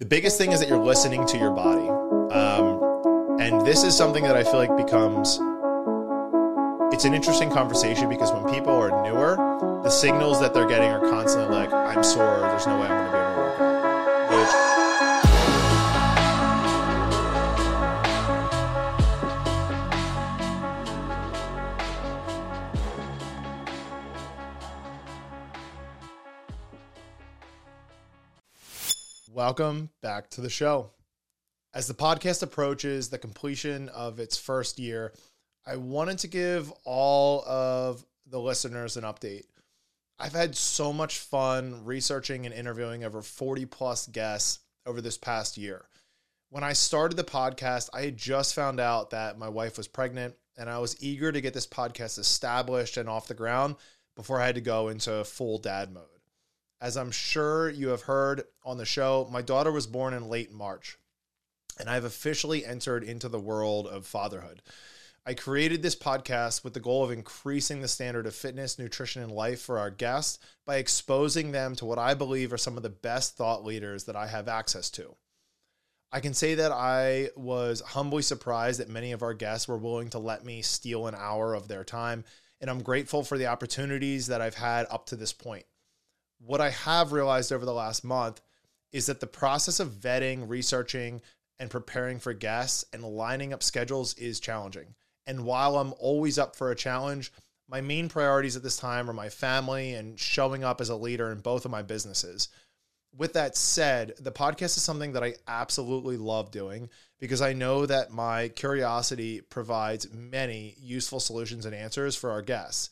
The biggest thing is that you're listening to your body. Um, and this is something that I feel like becomes it's an interesting conversation because when people are newer, the signals that they're getting are constantly like, I'm sore, there's no way I'm be able to work Welcome back to the show. As the podcast approaches the completion of its first year, I wanted to give all of the listeners an update. I've had so much fun researching and interviewing over 40 plus guests over this past year. When I started the podcast, I had just found out that my wife was pregnant, and I was eager to get this podcast established and off the ground before I had to go into full dad mode. As I'm sure you have heard on the show, my daughter was born in late March, and I've officially entered into the world of fatherhood. I created this podcast with the goal of increasing the standard of fitness, nutrition, and life for our guests by exposing them to what I believe are some of the best thought leaders that I have access to. I can say that I was humbly surprised that many of our guests were willing to let me steal an hour of their time, and I'm grateful for the opportunities that I've had up to this point. What I have realized over the last month is that the process of vetting, researching, and preparing for guests and lining up schedules is challenging. And while I'm always up for a challenge, my main priorities at this time are my family and showing up as a leader in both of my businesses. With that said, the podcast is something that I absolutely love doing because I know that my curiosity provides many useful solutions and answers for our guests.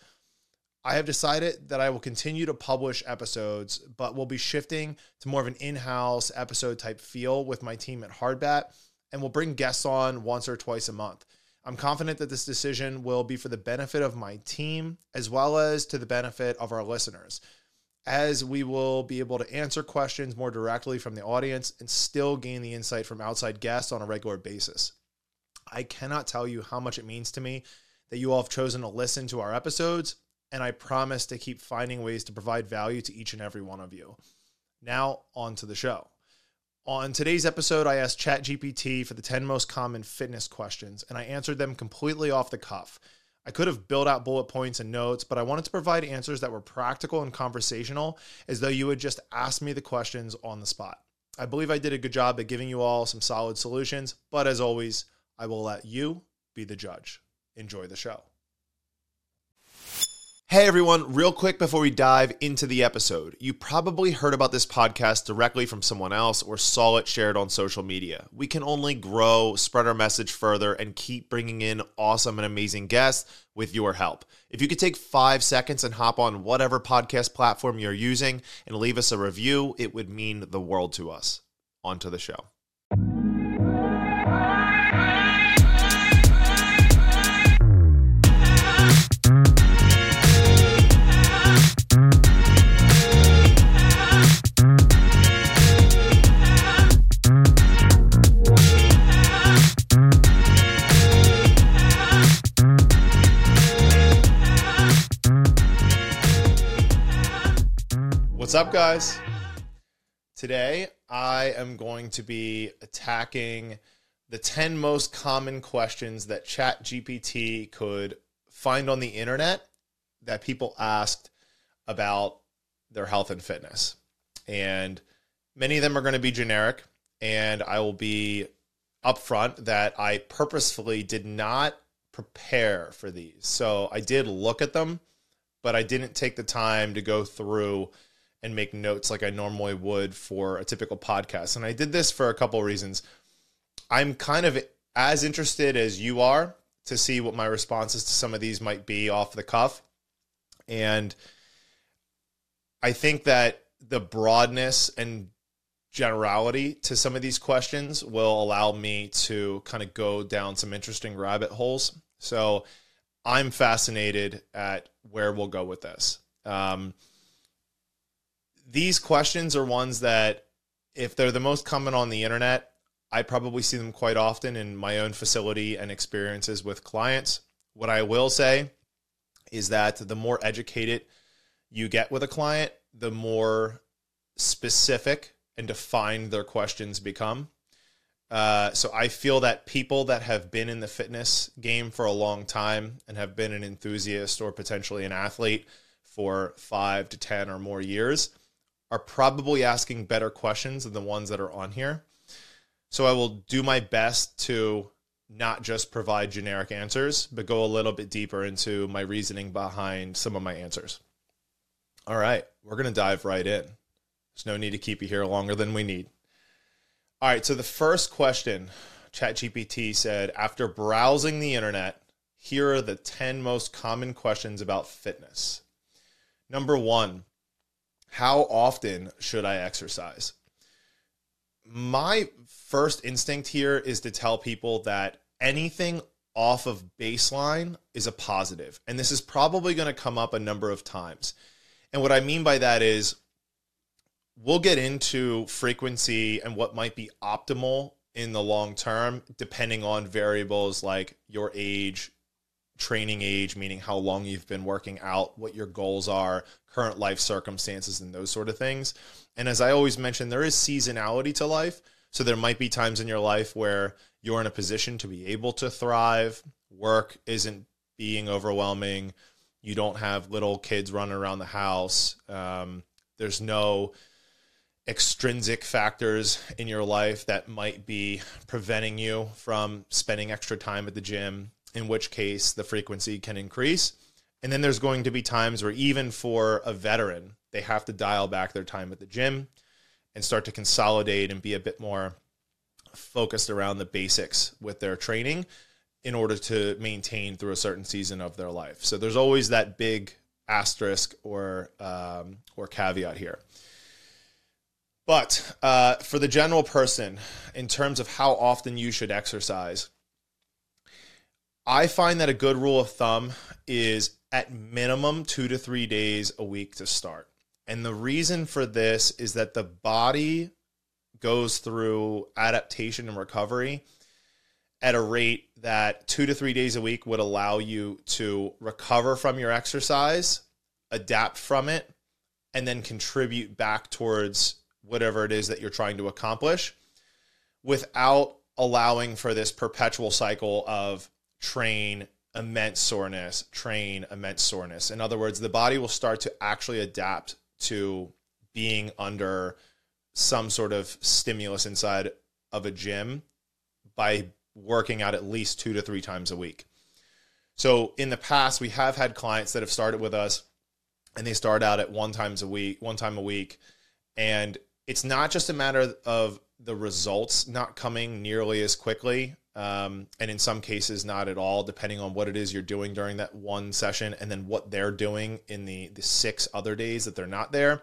I have decided that I will continue to publish episodes, but we'll be shifting to more of an in house episode type feel with my team at Hardbat, and we'll bring guests on once or twice a month. I'm confident that this decision will be for the benefit of my team as well as to the benefit of our listeners, as we will be able to answer questions more directly from the audience and still gain the insight from outside guests on a regular basis. I cannot tell you how much it means to me that you all have chosen to listen to our episodes, and I promise to keep finding ways to provide value to each and every one of you. Now, on to the show. On today's episode, I asked ChatGPT for the 10 most common fitness questions, and I answered them completely off the cuff. I could have built out bullet points and notes, but I wanted to provide answers that were practical and conversational, as though you would just ask me the questions on the spot. I believe I did a good job at giving you all some solid solutions, but as always, I will let you be the judge. Enjoy the show. Hey everyone, real quick before we dive into the episode. You probably heard about this podcast directly from someone else or saw it shared on social media. We can only grow, spread our message further, and keep bringing in awesome and amazing guests with your help. If you could take five seconds and hop on whatever podcast platform you're using and leave us a review, it would mean the world to us. On to the show. What's up, guys? Today, I am going to be attacking the 10 most common questions that ChatGPT could find on the internet that people asked about their health and fitness. And many of them are going to be generic, and I will be upfront that I purposefully did not prepare for these. So I did look at them, but I didn't take the time to go through and make notes like I normally would for a typical podcast. And I did this for a couple of reasons. I'm kind of as interested as you are to see what my responses to some of these might be off the cuff. And I think that the broadness and generality to some of these questions will allow me to kind of go down some interesting rabbit holes. So I'm fascinated at where we'll go with this. Um, these questions are ones that, if they're the most common on the internet, I probably see them quite often in my own facility and experiences with clients. What I will say is that the more educated you get with a client, the more specific and defined their questions become. Uh, so I feel that people that have been in the fitness game for a long time and have been an enthusiast or potentially an athlete for five to 10 or more years are probably asking better questions than the ones that are on here. So I will do my best to not just provide generic answers, but go a little bit deeper into my reasoning behind some of my answers. All right, we're going to dive right in. There's no need to keep you here longer than we need. All right, so the first question ChatGPT said after browsing the internet, here are the 10 most common questions about fitness. Number one, how often should I exercise? My first instinct here is to tell people that anything off of baseline is a positive. And this is probably going to come up a number of times. And what I mean by that is we'll get into frequency and what might be optimal in the long term, depending on variables like your age, training age, meaning how long you've been working out, what your goals are, current life circumstances, and those sort of things. And as I always mention, there is seasonality to life. So there might be times in your life where you're in a position to be able to thrive, work isn't being overwhelming, you don't have little kids running around the house, um, there's no extrinsic factors in your life that might be preventing you from spending extra time at the gym, in which case the frequency can increase. And then there's going to be times where, even for a veteran, they have to dial back their time at the gym and start to consolidate and be a bit more focused around the basics with their training in order to maintain through a certain season of their life. So there's always that big asterisk or um, or caveat here. But uh, for the general person, in terms of how often you should exercise, I find that a good rule of thumb is at minimum two to three days a week to start. And the reason for this is that the body goes through adaptation and recovery at a rate that two to three days a week would allow you to recover from your exercise, adapt from it, and then contribute back towards whatever it is that you're trying to accomplish without allowing for this perpetual cycle of train immense soreness, train immense soreness. In other words, the body will start to actually adapt to being under some sort of stimulus inside of a gym by working out at least two to three times a week. So in the past, we have had clients that have started with us and they start out at one times a week, one time a week. And it's not just a matter of the results not coming nearly as quickly. Um, and in some cases, not at all, depending on what it is you're doing during that one session and then what they're doing in the, the six other days that they're not there.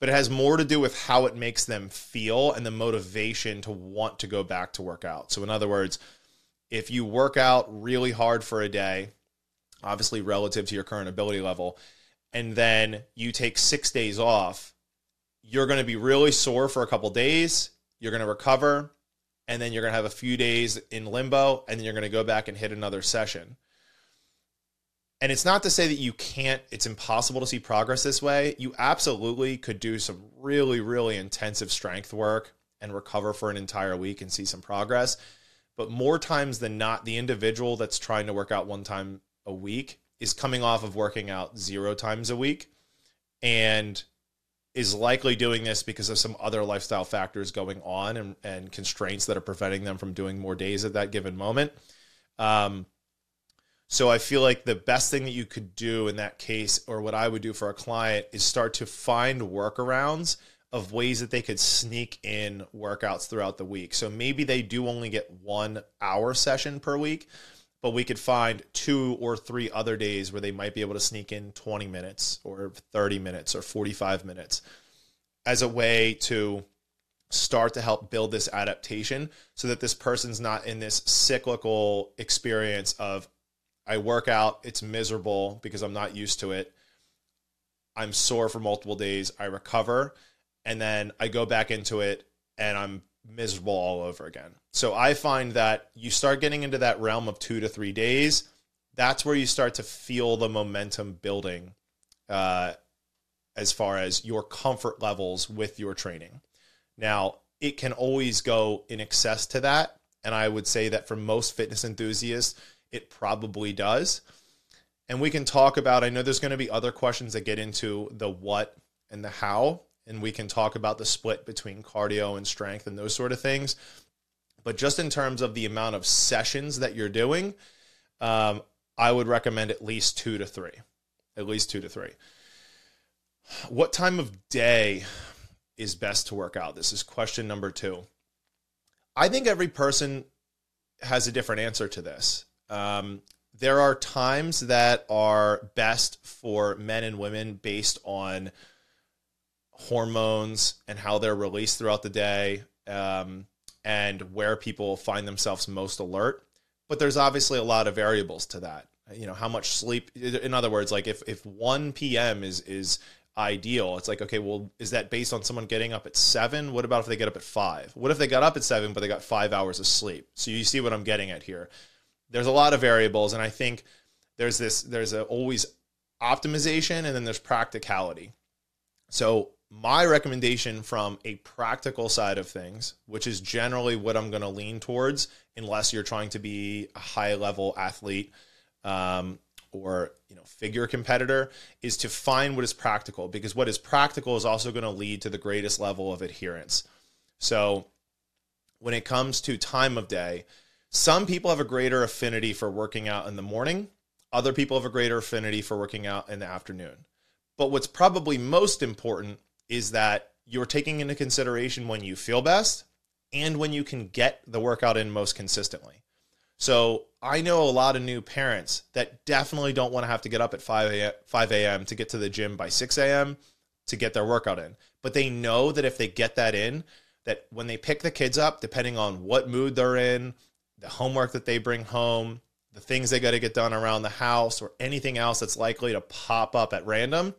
But it has more to do with how it makes them feel and the motivation to want to go back to work out. So, in other words, if you work out really hard for a day, obviously relative to your current ability level, and then you take six days off, you're going to be really sore for a couple days. You're going to recover, and then you're going to have a few days in limbo, and then you're going to go back and hit another session. And it's not to say that you can't, it's impossible to see progress this way. You absolutely could do some really, really intensive strength work and recover for an entire week and see some progress. But more times than not, the individual that's trying to work out one time a week is coming off of working out zero times a week. And is likely doing this because of some other lifestyle factors going on and, and constraints that are preventing them from doing more days at that given moment. Um, so I feel like the best thing that you could do in that case, or what I would do for a client, is start to find workarounds of ways that they could sneak in workouts throughout the week. So maybe they do only get one hour session per week, but we could find two or three other days where they might be able to sneak in 20 minutes or 30 minutes or 45 minutes as a way to start to help build this adaptation so that this person's not in this cyclical experience of I work out, it's miserable because I'm not used to it. I'm sore for multiple days, I recover, and then I go back into it and I'm miserable all over again. So I find that you start getting into that realm of two to three days. That's where you start to feel the momentum building uh, as far as your comfort levels with your training. Now, it can always go in excess to that. And I would say that for most fitness enthusiasts, it probably does. And we can talk about, I know there's going to be other questions that get into the what and the how. And we can talk about the split between cardio and strength and those sort of things. But just in terms of the amount of sessions that you're doing, um, I would recommend at least two to three. At least two to three. What time of day is best to work out? This is question number two. I think every person has a different answer to this. Um, there are times that are best for men and women based on hormones and how they're released throughout the day um, and where people find themselves most alert. But there's obviously a lot of variables to that. You know, how much sleep, in other words, like if, if 1 p.m. is, is ideal. It's like, okay, well, is that based on someone getting up at seven? What about if they get up at five? What if they got up at seven, but they got five hours of sleep? So you see what I'm getting at here. There's a lot of variables, and I think there's this, there's a, always optimization and then there's practicality. So my recommendation from a practical side of things, which is generally what I'm going to lean towards, unless you're trying to be a high level athlete, um, or you know figure competitor is to find what is practical because what is practical is also going to lead to the greatest level of adherence. So when it comes to time of day some people have a greater affinity for working out in the morning. Other people have a greater affinity for working out in the afternoon. But what's probably most important is that you're taking into consideration when you feel best and when you can get the workout in most consistently so I know a lot of new parents that definitely don't want to have to get up at 5 a.m. 5 a.m. to get to the gym by 6 a.m. to get their workout in. But they know that if they get that in, that when they pick the kids up, depending on what mood they're in, the homework that they bring home, the things they got to get done around the house, or anything else that's likely to pop up at random,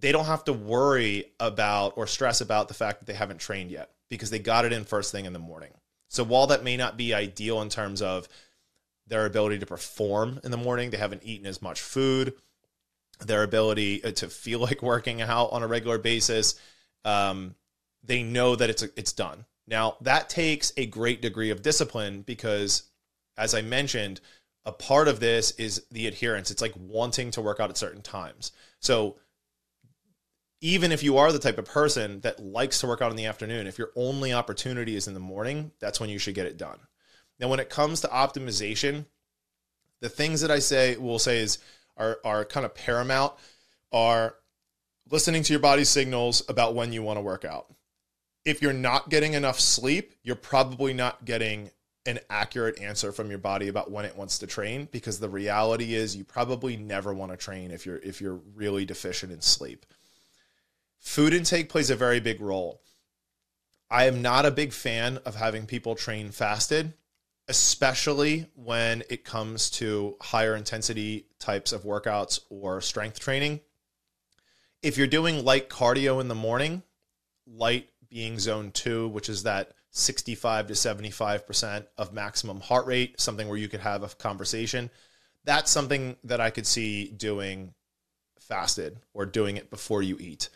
they don't have to worry about or stress about the fact that they haven't trained yet because they got it in first thing in the morning. So while that may not be ideal in terms of their ability to perform in the morning. They haven't eaten as much food. Their ability uh, to feel like working out on a regular basis. Um, they know that it's it's done. Now that takes a great degree of discipline because, as I mentioned, a part of this is the adherence. It's like wanting to work out at certain times. So even if you are the type of person that likes to work out in the afternoon, if your only opportunity is in the morning, that's when you should get it done. Now, when it comes to optimization, the things that I say will say is are are kind of paramount are listening to your body's signals about when you want to work out. If you're not getting enough sleep, you're probably not getting an accurate answer from your body about when it wants to train because the reality is you probably never want to train if you're if you're really deficient in sleep. Food intake plays a very big role. I am not a big fan of having people train fasted especially when it comes to higher intensity types of workouts or strength training. If you're doing light cardio in the morning, light being zone two, which is that 65 to 75% of maximum heart rate, something where you could have a conversation, that's something that I could see doing fasted or doing it before you eat.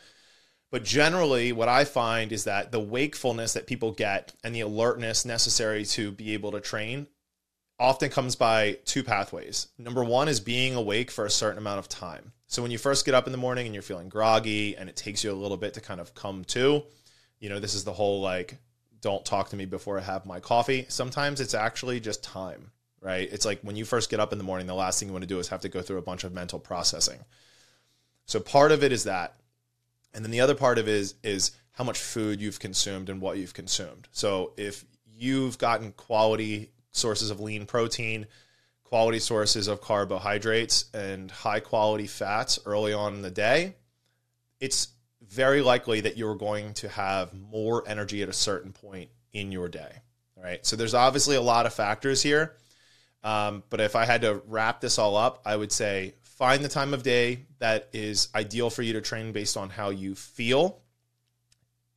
But generally, what I find is that the wakefulness that people get and the alertness necessary to be able to train often comes by two pathways. Number one is being awake for a certain amount of time. So when you first get up in the morning and you're feeling groggy and it takes you a little bit to kind of come to, you know, this is the whole like, don't talk to me before I have my coffee. Sometimes it's actually just time, right? It's like when you first get up in the morning, the last thing you want to do is have to go through a bunch of mental processing. So part of it is that and then the other part of it is is how much food you've consumed and what you've consumed. So if you've gotten quality sources of lean protein, quality sources of carbohydrates, and high quality fats early on in the day, it's very likely that you're going to have more energy at a certain point in your day. All right. So there's obviously a lot of factors here. Um, but if I had to wrap this all up, I would say find the time of day that is ideal for you to train based on how you feel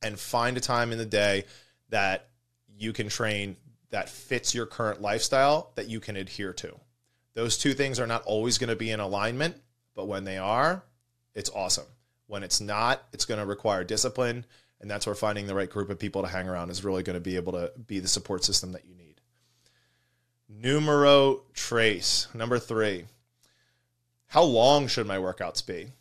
and find a time in the day that you can train that fits your current lifestyle that you can adhere to. Those two things are not always going to be in alignment, but when they are, it's awesome. When it's not, it's going to require discipline And that's where finding the right group of people to hang around is really going to be able to be the support system that you need. Numero trace. Number three. How long should my workouts be?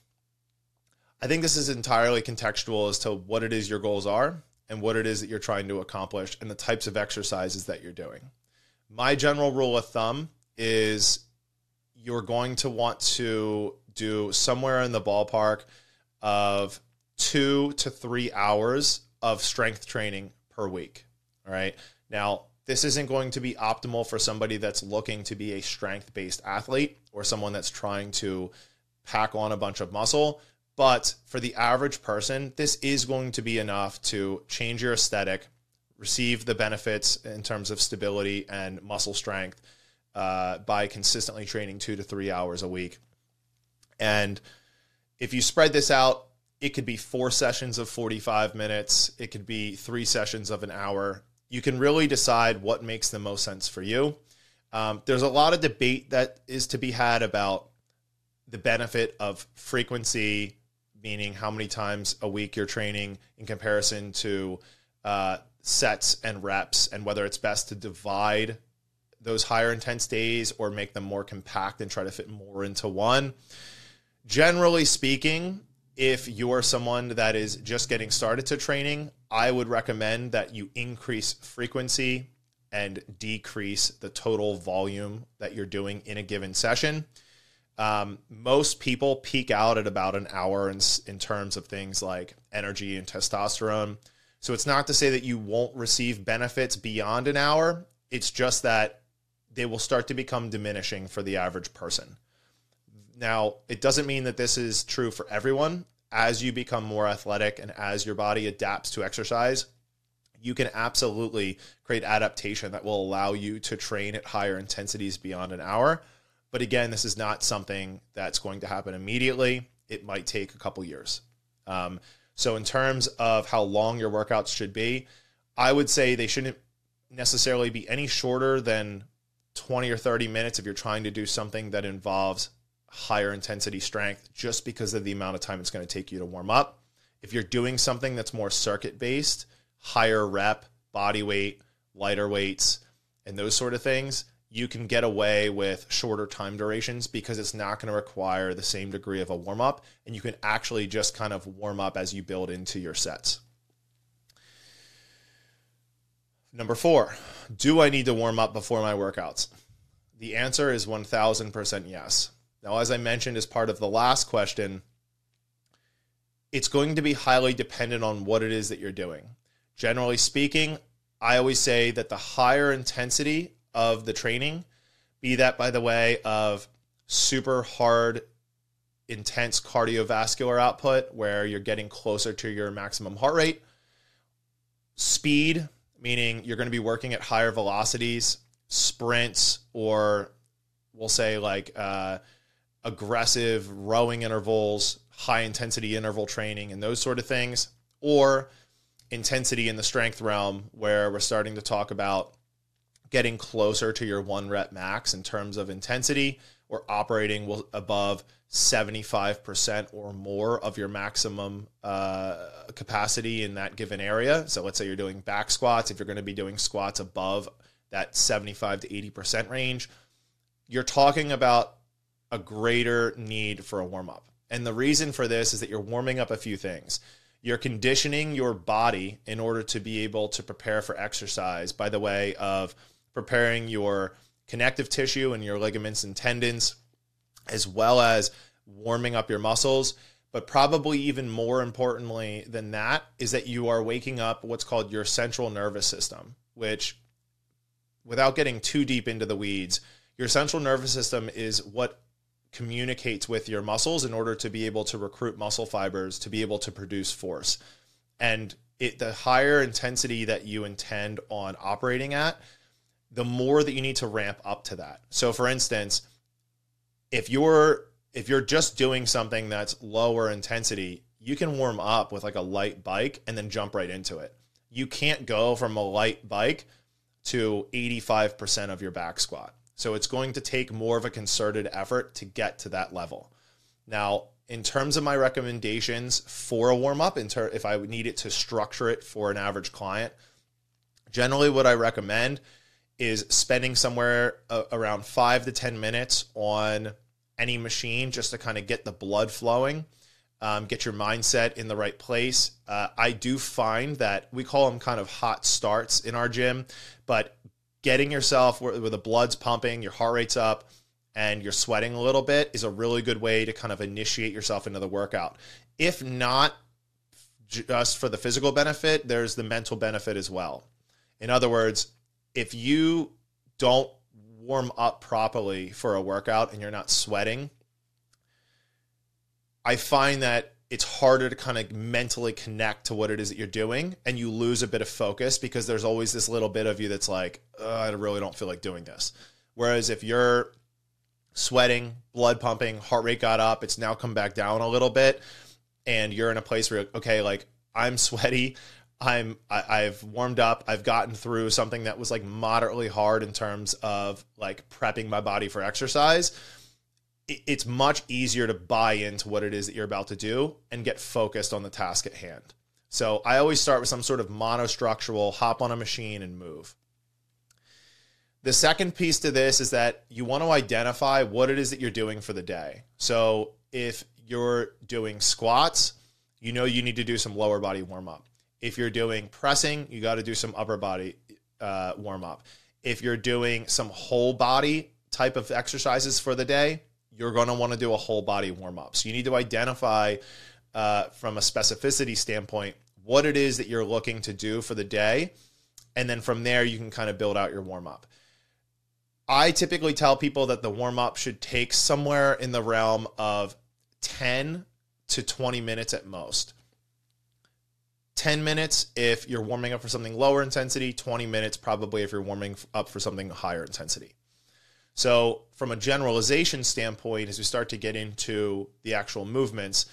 I think this is entirely contextual as to what it is your goals are and what it is that you're trying to accomplish and the types of exercises that you're doing. My general rule of thumb is you're going to want to do somewhere in the ballpark of two to three hours of strength training per week. All right. Now, this isn't going to be optimal for somebody that's looking to be a strength based athlete or someone that's trying to pack on a bunch of muscle. But for the average person, this is going to be enough to change your aesthetic, receive the benefits in terms of stability and muscle strength uh, by consistently training two to three hours a week. And if you spread this out, it could be four sessions of 45 minutes, it could be three sessions of an hour. You can really decide what makes the most sense for you. Um, there's a lot of debate that is to be had about the benefit of frequency, meaning how many times a week you're training in comparison to uh, sets and reps, and whether it's best to divide those higher intense days or make them more compact and try to fit more into one. Generally speaking, if you're someone that is just getting started to training, I would recommend that you increase frequency and decrease the total volume that you're doing in a given session. Um, most people peak out at about an hour in, in terms of things like energy and testosterone. So it's not to say that you won't receive benefits beyond an hour. It's just that they will start to become diminishing for the average person. Now, it doesn't mean that this is true for everyone. As you become more athletic and as your body adapts to exercise, you can absolutely create adaptation that will allow you to train at higher intensities beyond an hour. But again, this is not something that's going to happen immediately. It might take a couple years. Um, so, in terms of how long your workouts should be, I would say they shouldn't necessarily be any shorter than 20 or 30 minutes if you're trying to do something that involves higher intensity strength just because of the amount of time it's going to take you to warm up. If you're doing something that's more circuit based, higher rep, body weight, lighter weights, and those sort of things, you can get away with shorter time durations because it's not going to require the same degree of a warm up. And you can actually just kind of warm up as you build into your sets. Number four, do I need to warm up before my workouts? The answer is 1000% yes. Now, as I mentioned as part of the last question, it's going to be highly dependent on what it is that you're doing. Generally speaking, I always say that the higher intensity of the training, be that by the way of super hard, intense cardiovascular output where you're getting closer to your maximum heart rate, speed, meaning you're going to be working at higher velocities, sprints, or we'll say like, uh, aggressive rowing intervals, high intensity interval training, and those sort of things, or intensity in the strength realm where we're starting to talk about getting closer to your one rep max in terms of intensity or operating above 75% or more of your maximum uh, capacity in that given area. So let's say you're doing back squats, if you're going to be doing squats above that 75 to 80% range, you're talking about a greater need for a warm up. And the reason for this is that you're warming up a few things. You're conditioning your body in order to be able to prepare for exercise by the way of preparing your connective tissue and your ligaments and tendons, as well as warming up your muscles. But probably even more importantly than that is that you are waking up what's called your central nervous system, which, without getting too deep into the weeds, your central nervous system is what communicates with your muscles in order to be able to recruit muscle fibers to be able to produce force. And it, the higher intensity that you intend on operating at, the more that you need to ramp up to that. So for instance, if you're if you're just doing something that's lower intensity, you can warm up with like a light bike and then jump right into it. You can't go from a light bike to 85% of your back squat. So it's going to take more of a concerted effort to get to that level. Now, in terms of my recommendations for a warm up, ter- if I need it to structure it for an average client, generally what I recommend is spending somewhere uh, around five to 10 minutes on any machine just to kind of get the blood flowing, um, get your mindset in the right place. Uh, I do find that we call them kind of hot starts in our gym, but getting yourself where, where the blood's pumping, your heart rate's up, and you're sweating a little bit is a really good way to kind of initiate yourself into the workout. If not just for the physical benefit, there's the mental benefit as well. In other words, if you don't warm up properly for a workout and you're not sweating, I find that it's harder to kind of mentally connect to what it is that you're doing and you lose a bit of focus because there's always this little bit of you that's like, I really don't feel like doing this. Whereas if you're sweating, blood pumping, heart rate got up, it's now come back down a little bit and you're in a place where okay, like I'm sweaty, I'm I, I've warmed up. I've gotten through something that was like moderately hard in terms of like prepping my body for exercise. It's much easier to buy into what it is that you're about to do and get focused on the task at hand. So I always start with some sort of monostructural hop on a machine and move. The second piece to this is that you want to identify what it is that you're doing for the day. So if you're doing squats, you know you need to do some lower body warm up. If you're doing pressing, you got to do some upper body uh, warm up. If you're doing some whole body type of exercises for the day, you're going to want to do a whole body warm up. So you need to identify uh, from a specificity standpoint what it is that you're looking to do for the day. And then from there, you can kind of build out your warm up. I typically tell people that the warm up should take somewhere in the realm of 10 to 20 minutes at most. 10 minutes if you're warming up for something lower intensity, 20 minutes probably if you're warming up for something higher intensity. So, from a generalization standpoint, as we start to get into the actual movements,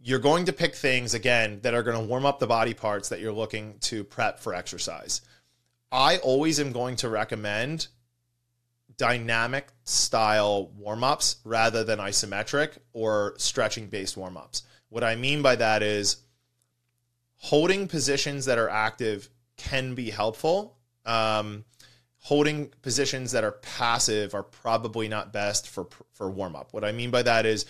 you're going to pick things again that are going to warm up the body parts that you're looking to prep for exercise. I always am going to recommend dynamic style warm ups rather than isometric or stretching based warm ups. What I mean by that is holding positions that are active can be helpful. Um, holding positions that are passive are probably not best for for warm up. What I mean by that is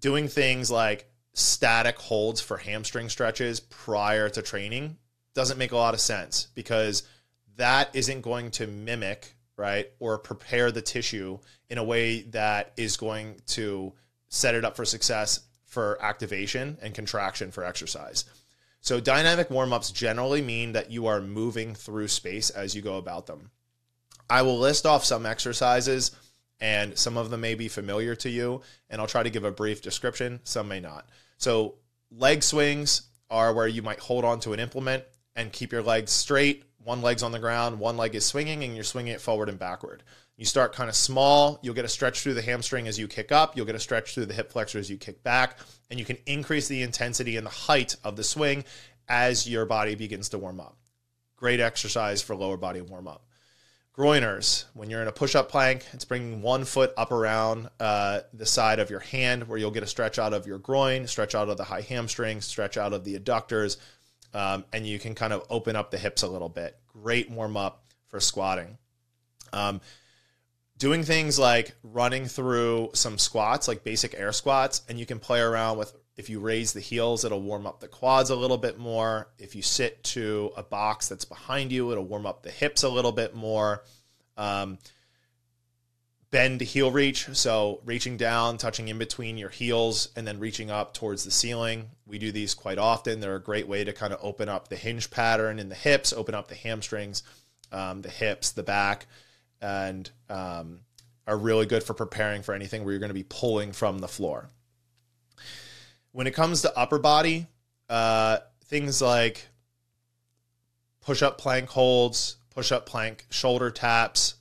doing things like static holds for hamstring stretches prior to training doesn't make a lot of sense because that isn't going to mimic right or prepare the tissue in a way that is going to set it up for success for activation and contraction for exercise. So dynamic warm-ups generally mean that you are moving through space as you go about them. I will list off some exercises and some of them may be familiar to you and I'll try to give a brief description, some may not. So leg swings are where you might hold on to an implement and keep your legs straight, one leg's on the ground, one leg is swinging and you're swinging it forward and backward. You start kind of small. You'll get a stretch through the hamstring as you kick up. You'll get a stretch through the hip flexor as you kick back. And you can increase the intensity and the height of the swing as your body begins to warm up. Great exercise for lower body warm up. Groiners, when you're in a push up plank, it's bringing one foot up around uh, the side of your hand where you'll get a stretch out of your groin, stretch out of the high hamstrings, stretch out of the adductors, um, and you can kind of open up the hips a little bit. Great warm up for squatting. Um, doing things like running through some squats, like basic air squats, and you can play around with if you raise the heels, it'll warm up the quads a little bit more. If you sit to a box that's behind you, it'll warm up the hips a little bit more. Um, bend heel reach, so reaching down, touching in between your heels, and then reaching up towards the ceiling. We do these quite often. They're a great way to kind of open up the hinge pattern in the hips, open up the hamstrings, um, the hips, the back and um, are really good for preparing for anything where you're going to be pulling from the floor. When it comes to upper body, uh, things like push up plank holds, push up plank shoulder taps.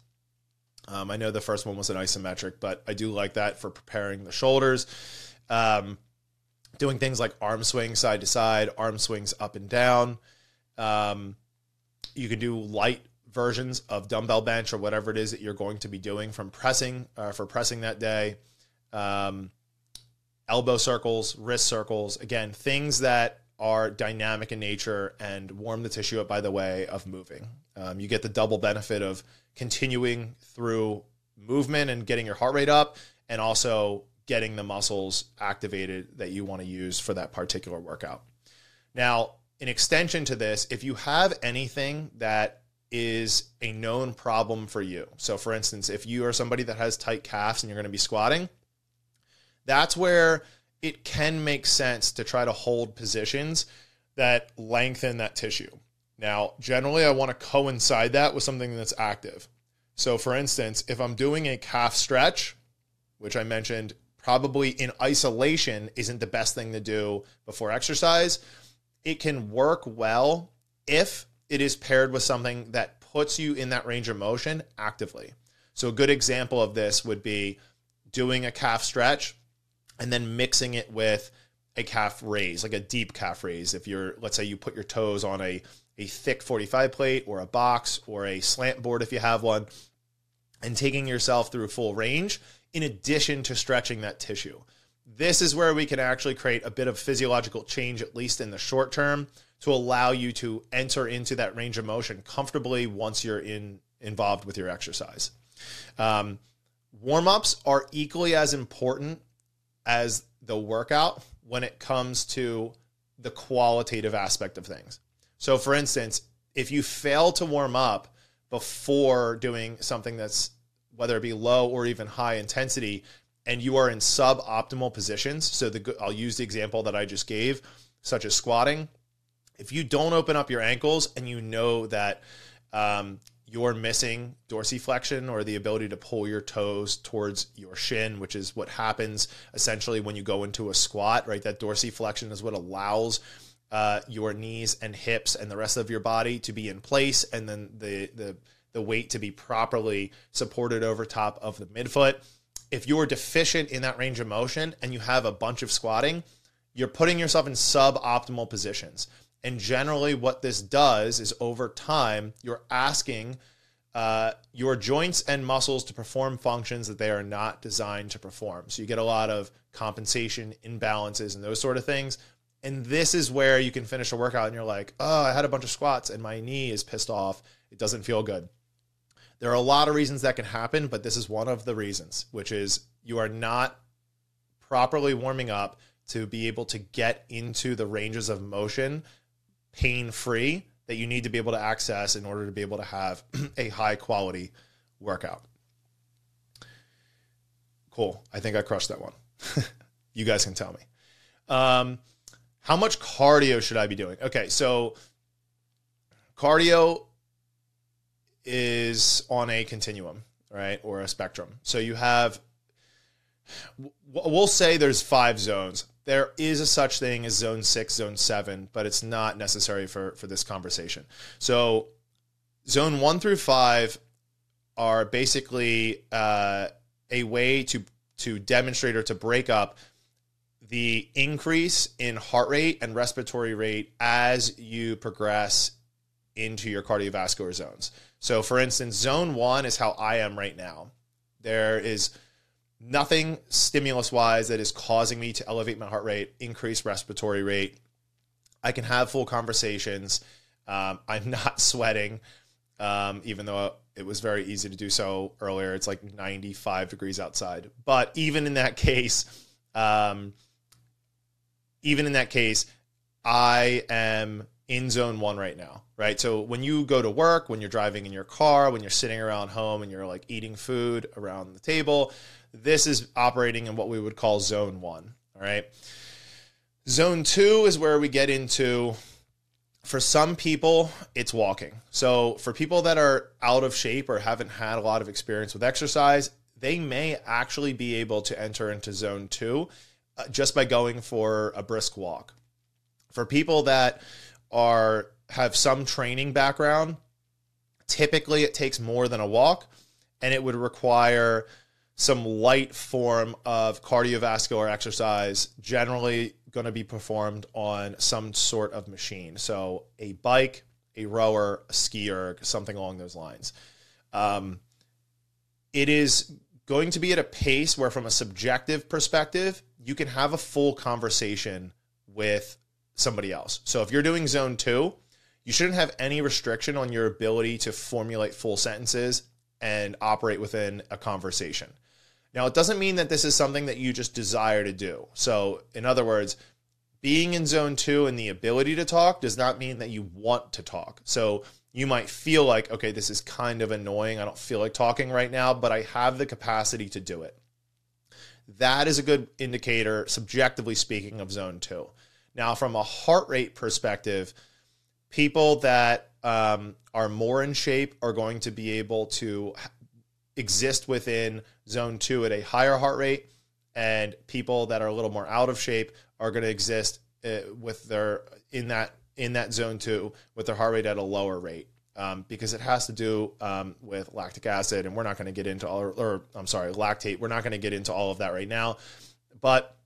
Um, I know the first one was an isometric, but I do like that for preparing the shoulders. Um, doing things like arm swings side to side, arm swings up and down. Um, you can do light versions of dumbbell bench or whatever it is that you're going to be doing from pressing uh, for pressing that day. Um, elbow circles, wrist circles. Again, things that are dynamic in nature and warm the tissue up by the way of moving. Um, you get the double benefit of continuing through movement and getting your heart rate up, and also getting the muscles activated that you want to use for that particular workout. Now, in extension to this, if you have anything that is a known problem for you, so for instance, if you are somebody that has tight calves and you're going to be squatting, that's where it can make sense to try to hold positions that lengthen that tissue. Now, generally, I want to coincide that with something that's active. So, for instance, if I'm doing a calf stretch, which I mentioned probably in isolation isn't the best thing to do before exercise, it can work well if it is paired with something that puts you in that range of motion actively. So, a good example of this would be doing a calf stretch and then mixing it with a calf raise, like a deep calf raise. If you're, let's say, you put your toes on a, a thick 45 plate or a box or a slant board if you have one, and taking yourself through full range in addition to stretching that tissue. This is where we can actually create a bit of physiological change, at least in the short term, to allow you to enter into that range of motion comfortably once you're in involved with your exercise. Um, warm ups are equally as important as the workout when it comes to the qualitative aspect of things. So, for instance, if you fail to warm up before doing something that's whether it be low or even high intensity, and you are in suboptimal positions. So, the I'll use the example that I just gave, such as squatting. If you don't open up your ankles and you know that um, you're missing dorsiflexion or the ability to pull your toes towards your shin, which is what happens essentially when you go into a squat, right? That dorsiflexion is what allows uh, your knees and hips and the rest of your body to be in place, and then the the the weight to be properly supported over top of the midfoot. If you're deficient in that range of motion and you have a bunch of squatting, you're putting yourself in suboptimal positions. And generally, what this does is over time, you're asking uh, your joints and muscles to perform functions that they are not designed to perform. So you get a lot of compensation, imbalances, and those sort of things. And this is where you can finish a workout and you're like, oh, I had a bunch of squats and my knee is pissed off. It doesn't feel good. There are a lot of reasons that can happen, but this is one of the reasons, which is you are not properly warming up to be able to get into the ranges of motion pain free that you need to be able to access in order to be able to have a high quality workout. Cool. I think I crushed that one. you guys can tell me. Um, how much cardio should I be doing? Okay, so cardio is on a continuum, right, or a spectrum. So you have, we'll say there's five zones there is a such thing as zone six, zone seven, but it's not necessary for, for this conversation. So, zone one through five are basically uh, a way to to demonstrate or to break up the increase in heart rate and respiratory rate as you progress into your cardiovascular zones. So, for instance, zone one is how I am right now. There is nothing stimulus wise that is causing me to elevate my heart rate, increase respiratory rate. I can have full conversations. Um, I'm not sweating, um, even though it was very easy to do so earlier. It's like 95 degrees outside. But even in that case, um, even in that case, I am in zone one right now, right? So when you go to work, when you're driving in your car, when you're sitting around home and you're like eating food around the table, this is operating in what we would call zone one. All right. Zone two is where we get into, for some people, it's walking. So for people that are out of shape or haven't had a lot of experience with exercise, they may actually be able to enter into zone two uh, just by going for a brisk walk. For people that are have some training background, typically it takes more than a walk and it would require some light form of cardiovascular exercise, generally going to be performed on some sort of machine. So a bike, a rower, a skier, something along those lines. Um, it is going to be at a pace where, from a subjective perspective, you can have a full conversation with somebody else. So if you're doing zone two, you shouldn't have any restriction on your ability to formulate full sentences and operate within a conversation. Now, it doesn't mean that this is something that you just desire to do. So, in other words, being in zone two and the ability to talk does not mean that you want to talk. So, you might feel like, okay, this is kind of annoying. I don't feel like talking right now, but I have the capacity to do it. That is a good indicator, subjectively speaking, of zone two. Now, from a heart rate perspective, people that um, are more in shape are going to be able to exist within zone two at a higher heart rate, and people that are a little more out of shape are going to exist uh, with their in that in that zone two with their heart rate at a lower rate. Um, because it has to do um, with lactic acid, and we're not going to get into all, or I'm sorry, lactate. We're not going to get into all of that right now. But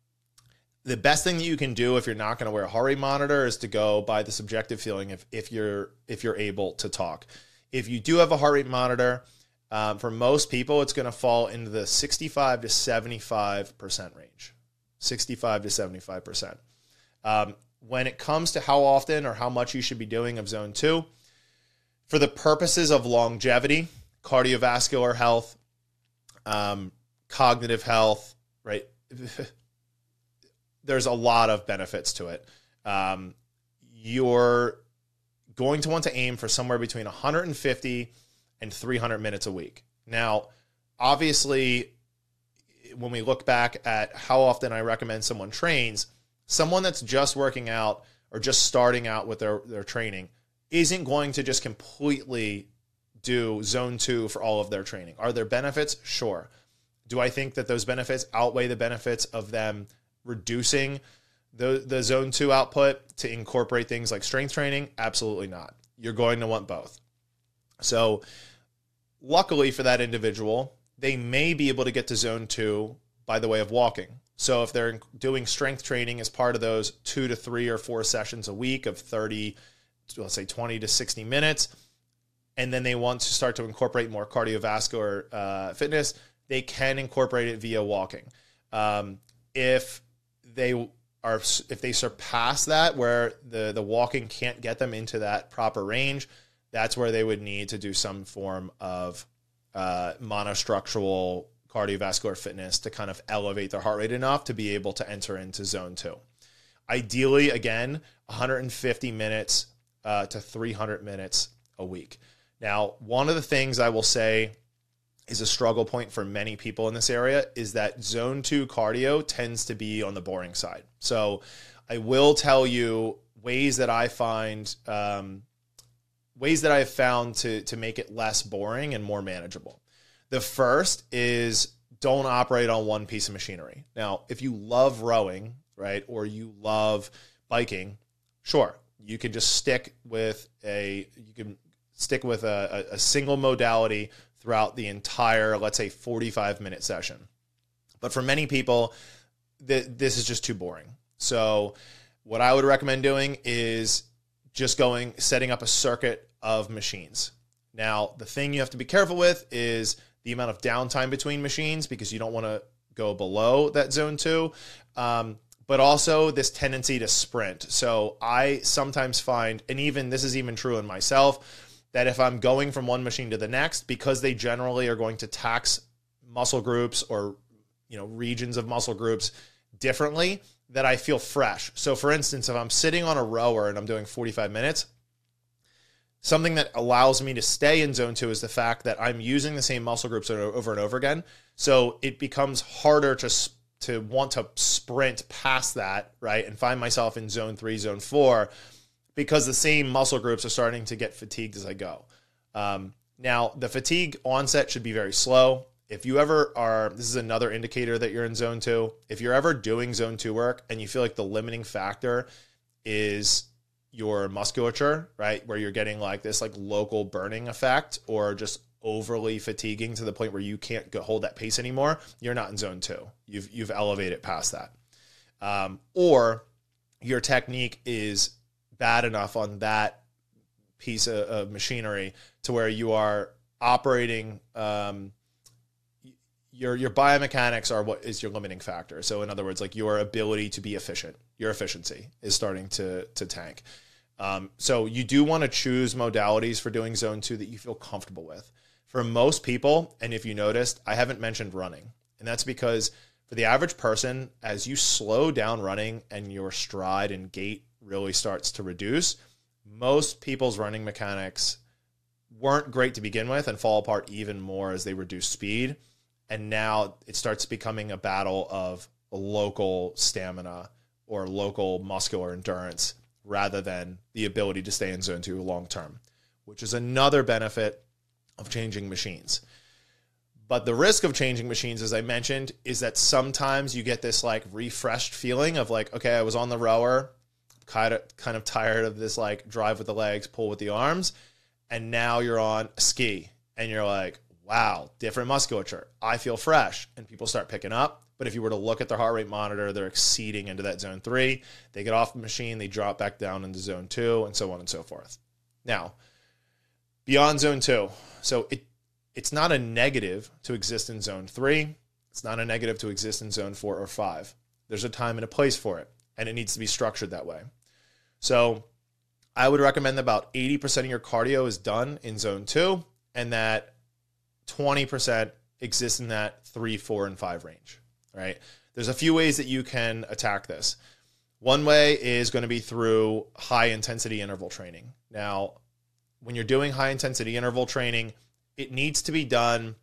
the best thing that you can do if you're not going to wear a heart rate monitor is to go by the subjective feeling if, if you're if you're able to talk. If you do have a heart rate monitor, um, for most people, it's going to fall into the 65 to 75 percent range. 65 to 75 percent. Um, when it comes to how often or how much you should be doing of zone two, for the purposes of longevity, cardiovascular health, um, cognitive health, right? there's a lot of benefits to it. Um, you're going to want to aim for somewhere between 150 and 300 minutes a week. Now, obviously, when we look back at how often I recommend someone trains, someone that's just working out or just starting out with their, their training isn't going to just completely do zone two for all of their training. Are there benefits? Sure. Do I think that those benefits outweigh the benefits of them reducing the the zone 2 output to incorporate things like strength training absolutely not you're going to want both so luckily for that individual they may be able to get to zone 2 by the way of walking. So if they're doing strength training as part of those 2 to 3 or 4 sessions a week of 30 let's say 20 to 60 minutes and then they want to start to incorporate more cardiovascular uh, fitness they can incorporate it via walking. Um, if they are if they surpass that where the the walking can't get them into that proper range, that's where they would need to do some form of uh, monostructural cardiovascular fitness to kind of elevate their heart rate enough to be able to enter into zone two. Ideally, again, 150 minutes uh, to 300 minutes a week. Now, one of the things I will say is a struggle point for many people in this area is that zone two cardio tends to be on the boring side. So I will tell you ways that I find um, ways that I've found to to make it less boring and more manageable. The first is don't operate on one piece of machinery. Now, if you love rowing, right, or you love biking, sure, you can just stick with a you can stick with a, a, single modality throughout the entire, let's say, 45 minute session. But for many people, th- this is just too boring. So, what I would recommend doing is just going, setting up a circuit of machines. Now, the thing you have to be careful with is the amount of downtime between machines because you don't want to go below that zone two. Um, but also this tendency to sprint. So I sometimes find, and even this is even true in myself, that if I'm going from one machine to the next, because they generally are going to tax muscle groups or you know regions of muscle groups differently, that I feel fresh. So for instance, if I'm sitting on a rower and I'm doing 45 minutes, something that allows me to stay in zone two is the fact that I'm using the same muscle groups over and over again. So it becomes harder to to want to sprint past that, right, and find myself in zone three, zone four because the same muscle groups are starting to get fatigued as I go. Um, now, the fatigue onset should be very slow. If you ever are, this is another indicator that you're in zone two. If you're ever doing zone two work and you feel like the limiting factor is your musculature, right, where you're getting like this like local burning effect or just overly fatiguing to the point where you can't go, hold that pace anymore, you're not in zone two. You've you've elevated past that, um, or your technique is bad enough on that piece of, of machinery to where you are operating um, your your biomechanics are what is your limiting factor. So in other words, like your ability to be efficient, your efficiency is starting to to tank. Um, so you do want to choose modalities for doing zone two that you feel comfortable with. For most people, and if you noticed, I haven't mentioned running, and that's because for the average person, as you slow down running and your stride and gait really starts to reduce, most people's running mechanics weren't great to begin with and fall apart even more as they reduce speed. And now it starts becoming a battle of local stamina or local muscular endurance rather than the ability to stay in zone two long term, which is another benefit of changing machines. But the risk of changing machines, as I mentioned, is that sometimes you get this like refreshed feeling of like, okay, I was on the rower, kind of kind of tired of this like drive with the legs, pull with the arms, and now you're on a ski and you're like, wow, different musculature. I feel fresh, and people start picking up. But if you were to look at their heart rate monitor, they're exceeding into that zone three. They get off the machine, they drop back down into zone two, and so on and so forth. Now, beyond zone two, so it it's not a negative to exist in zone three. It's not a negative to exist in zone four or five. There's a time and a place for it, and it needs to be structured that way. So I would recommend that about 80% of your cardio is done in zone two, and that 20% exists in that three, four, and five range, right? There's a few ways that you can attack this. One way is going to be through high intensity interval training. Now, when you're doing high intensity interval training, it needs to be done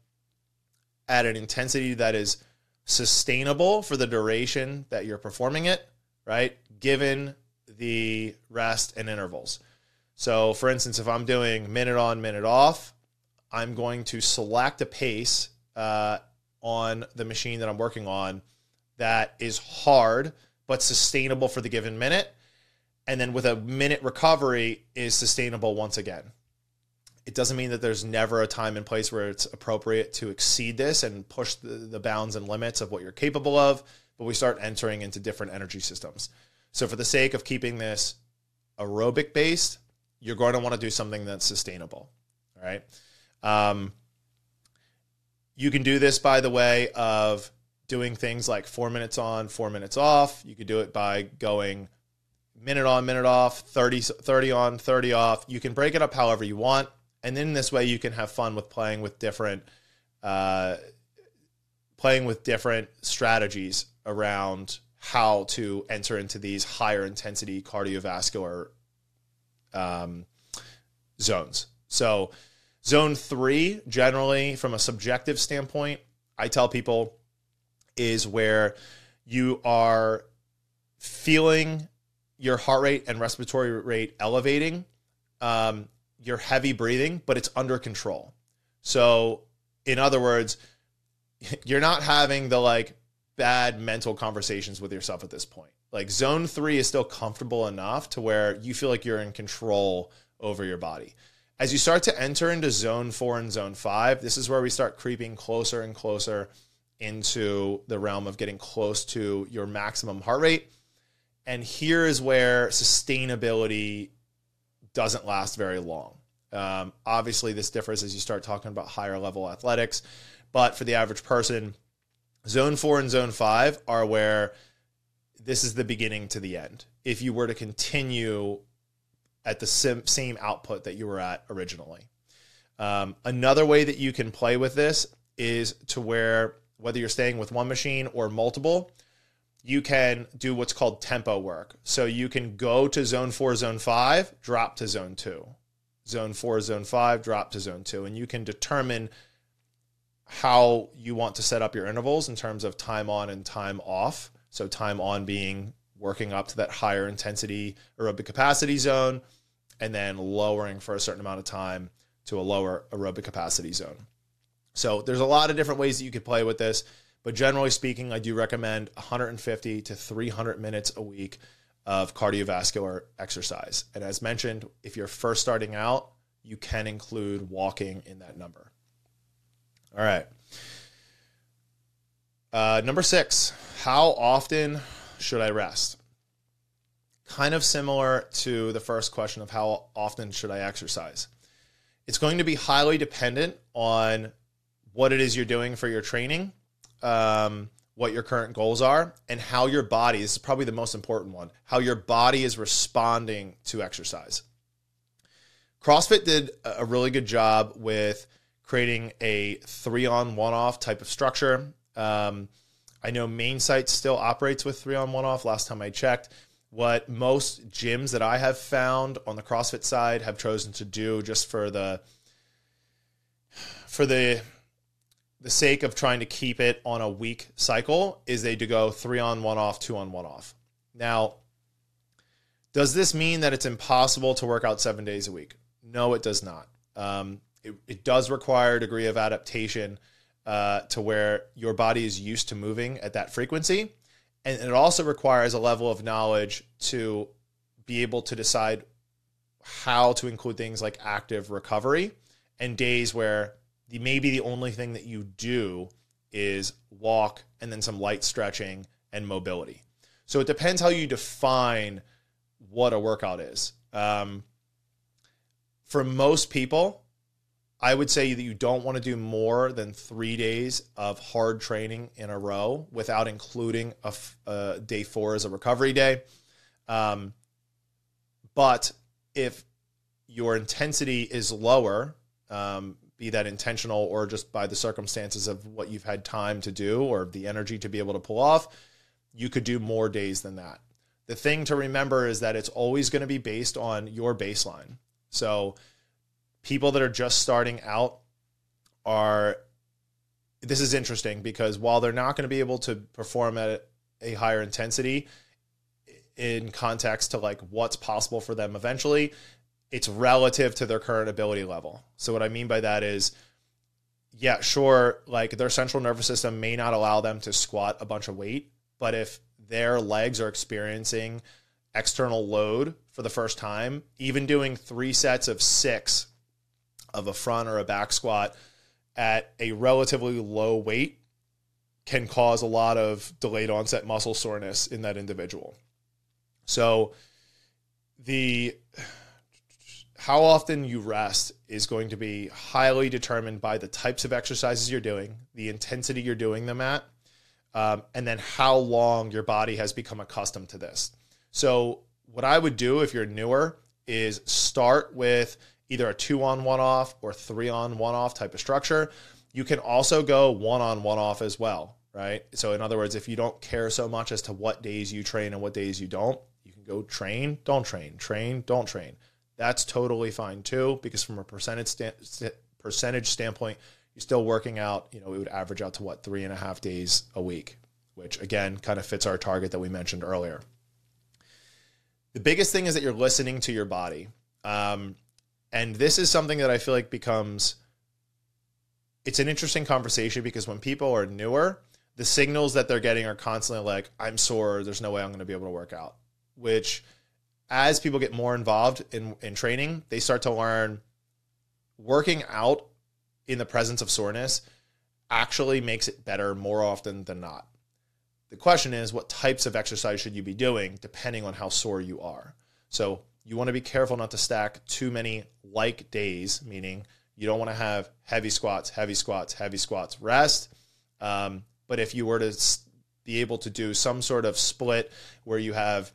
at an intensity that is sustainable for the duration that you're performing it, right? Given the rest and intervals. So, for instance, if I'm doing minute on, minute off, I'm going to select a pace uh, on the machine that I'm working on that is hard but sustainable for the given minute. And then with a minute recovery is sustainable once again. It doesn't mean that there's never a time and place where it's appropriate to exceed this and push the, the bounds and limits of what you're capable of, but we start entering into different energy systems. So, for the sake of keeping this aerobic based, you're going to want to do something that's sustainable. All right. Um, you can do this by the way of doing things like four minutes on, four minutes off. You could do it by going minute on, minute off, 30, 30 on, 30 off. You can break it up however you want and then this way you can have fun with playing with different uh, playing with different strategies around how to enter into these higher intensity cardiovascular um, zones. So, zone three, generally from a subjective standpoint, I tell people is where you are feeling your heart rate and respiratory rate elevating um, you're heavy breathing, but it's under control. So, in other words, you're not having the like bad mental conversations with yourself at this point. Like zone three is still comfortable enough to where you feel like you're in control over your body. As you start to enter into zone four and zone five, this is where we start creeping closer and closer into the realm of getting close to your maximum heart rate. And here is where sustainability doesn't last very long. Um, obviously, this differs as you start talking about higher level athletics, but for the average person, zone four and zone five are where this is the beginning to the end. If you were to continue at the sim- same output that you were at originally. Um, another way that you can play with this is to where whether you're staying with one machine or multiple, you can do what's called tempo work. So you can go to zone four, zone five, drop to zone two, zone four, zone five, drop to zone two. And you can determine how you want to set up your intervals in terms of time on and time off. So time on being working up to that higher intensity aerobic capacity zone and then lowering for a certain amount of time to a lower aerobic capacity zone. So there's a lot of different ways that you could play with this. But generally speaking, I do recommend 150 to 300 minutes a week of cardiovascular exercise. And as mentioned, if you're first starting out, you can include walking in that number. All right. Uh, number six, how often should I rest? Kind of similar to the first question of how often should I exercise. It's going to be highly dependent on what it is you're doing for your training um, what your current goals are and how your body, this is probably the most important one, how your body is responding to exercise. CrossFit did a really good job with creating a three on one off type of structure. Um, I know main site still operates with three on one off last time I checked. What most gyms that I have found on the CrossFit side have chosen to do just for the for the the sake of trying to keep it on a week cycle is they do go three on one off, two on one off. Now, does this mean that it's impossible to work out seven days a week? No, it does not. Um, it, it, does require a degree of adaptation uh, to where your body is used to moving at that frequency. And it also requires a level of knowledge to be able to decide how to include things like active recovery and days where the maybe the only thing that you do is walk and then some light stretching and mobility. So it depends how you define what a workout is. Um, for most people, I would say that you don't want to do more than three days of hard training in a row without including a, day four as a recovery day. Um, but if your intensity is lower, um, be that intentional or just by the circumstances of what you've had time to do or the energy to be able to pull off, you could do more days than that. The thing to remember is that it's always going to be based on your baseline. So, people that are just starting out are this is interesting because while they're not going to be able to perform at a higher intensity in context to like what's possible for them eventually it's relative to their current ability level. So what I mean by that is yeah, sure, like their central nervous system may not allow them to squat a bunch of weight, but if their legs are experiencing external load for the first time, even doing 3 sets of 6 of a front or a back squat at a relatively low weight can cause a lot of delayed onset muscle soreness in that individual. So the how often you rest is going to be highly determined by the types of exercises you're doing, the intensity you're doing them at, um, and then how long your body has become accustomed to this. So, what I would do if you're newer is start with either a two on one off or three on one off type of structure. You can also go one on one off as well, right? So, in other words, if you don't care so much as to what days you train and what days you don't, you can go train, don't train, train, don't train that's totally fine too, because from a percentage st- percentage standpoint, you're still working out. You know, it would average out to what three and a half days a week, which again kind of fits our target that we mentioned earlier. The biggest thing is that you're listening to your body, um, and this is something that I feel like becomes. It's an interesting conversation because when people are newer, the signals that they're getting are constantly like, "I'm sore. There's no way I'm going to be able to work out," which as people get more involved in, in training, they start to learn working out in the presence of soreness actually makes it better more often than not. The question is, what types of exercise should you be doing depending on how sore you are? So, you want to be careful not to stack too many like days, meaning you don't want to have heavy squats, heavy squats, heavy squats, rest. Um, but if you were to be able to do some sort of split where you have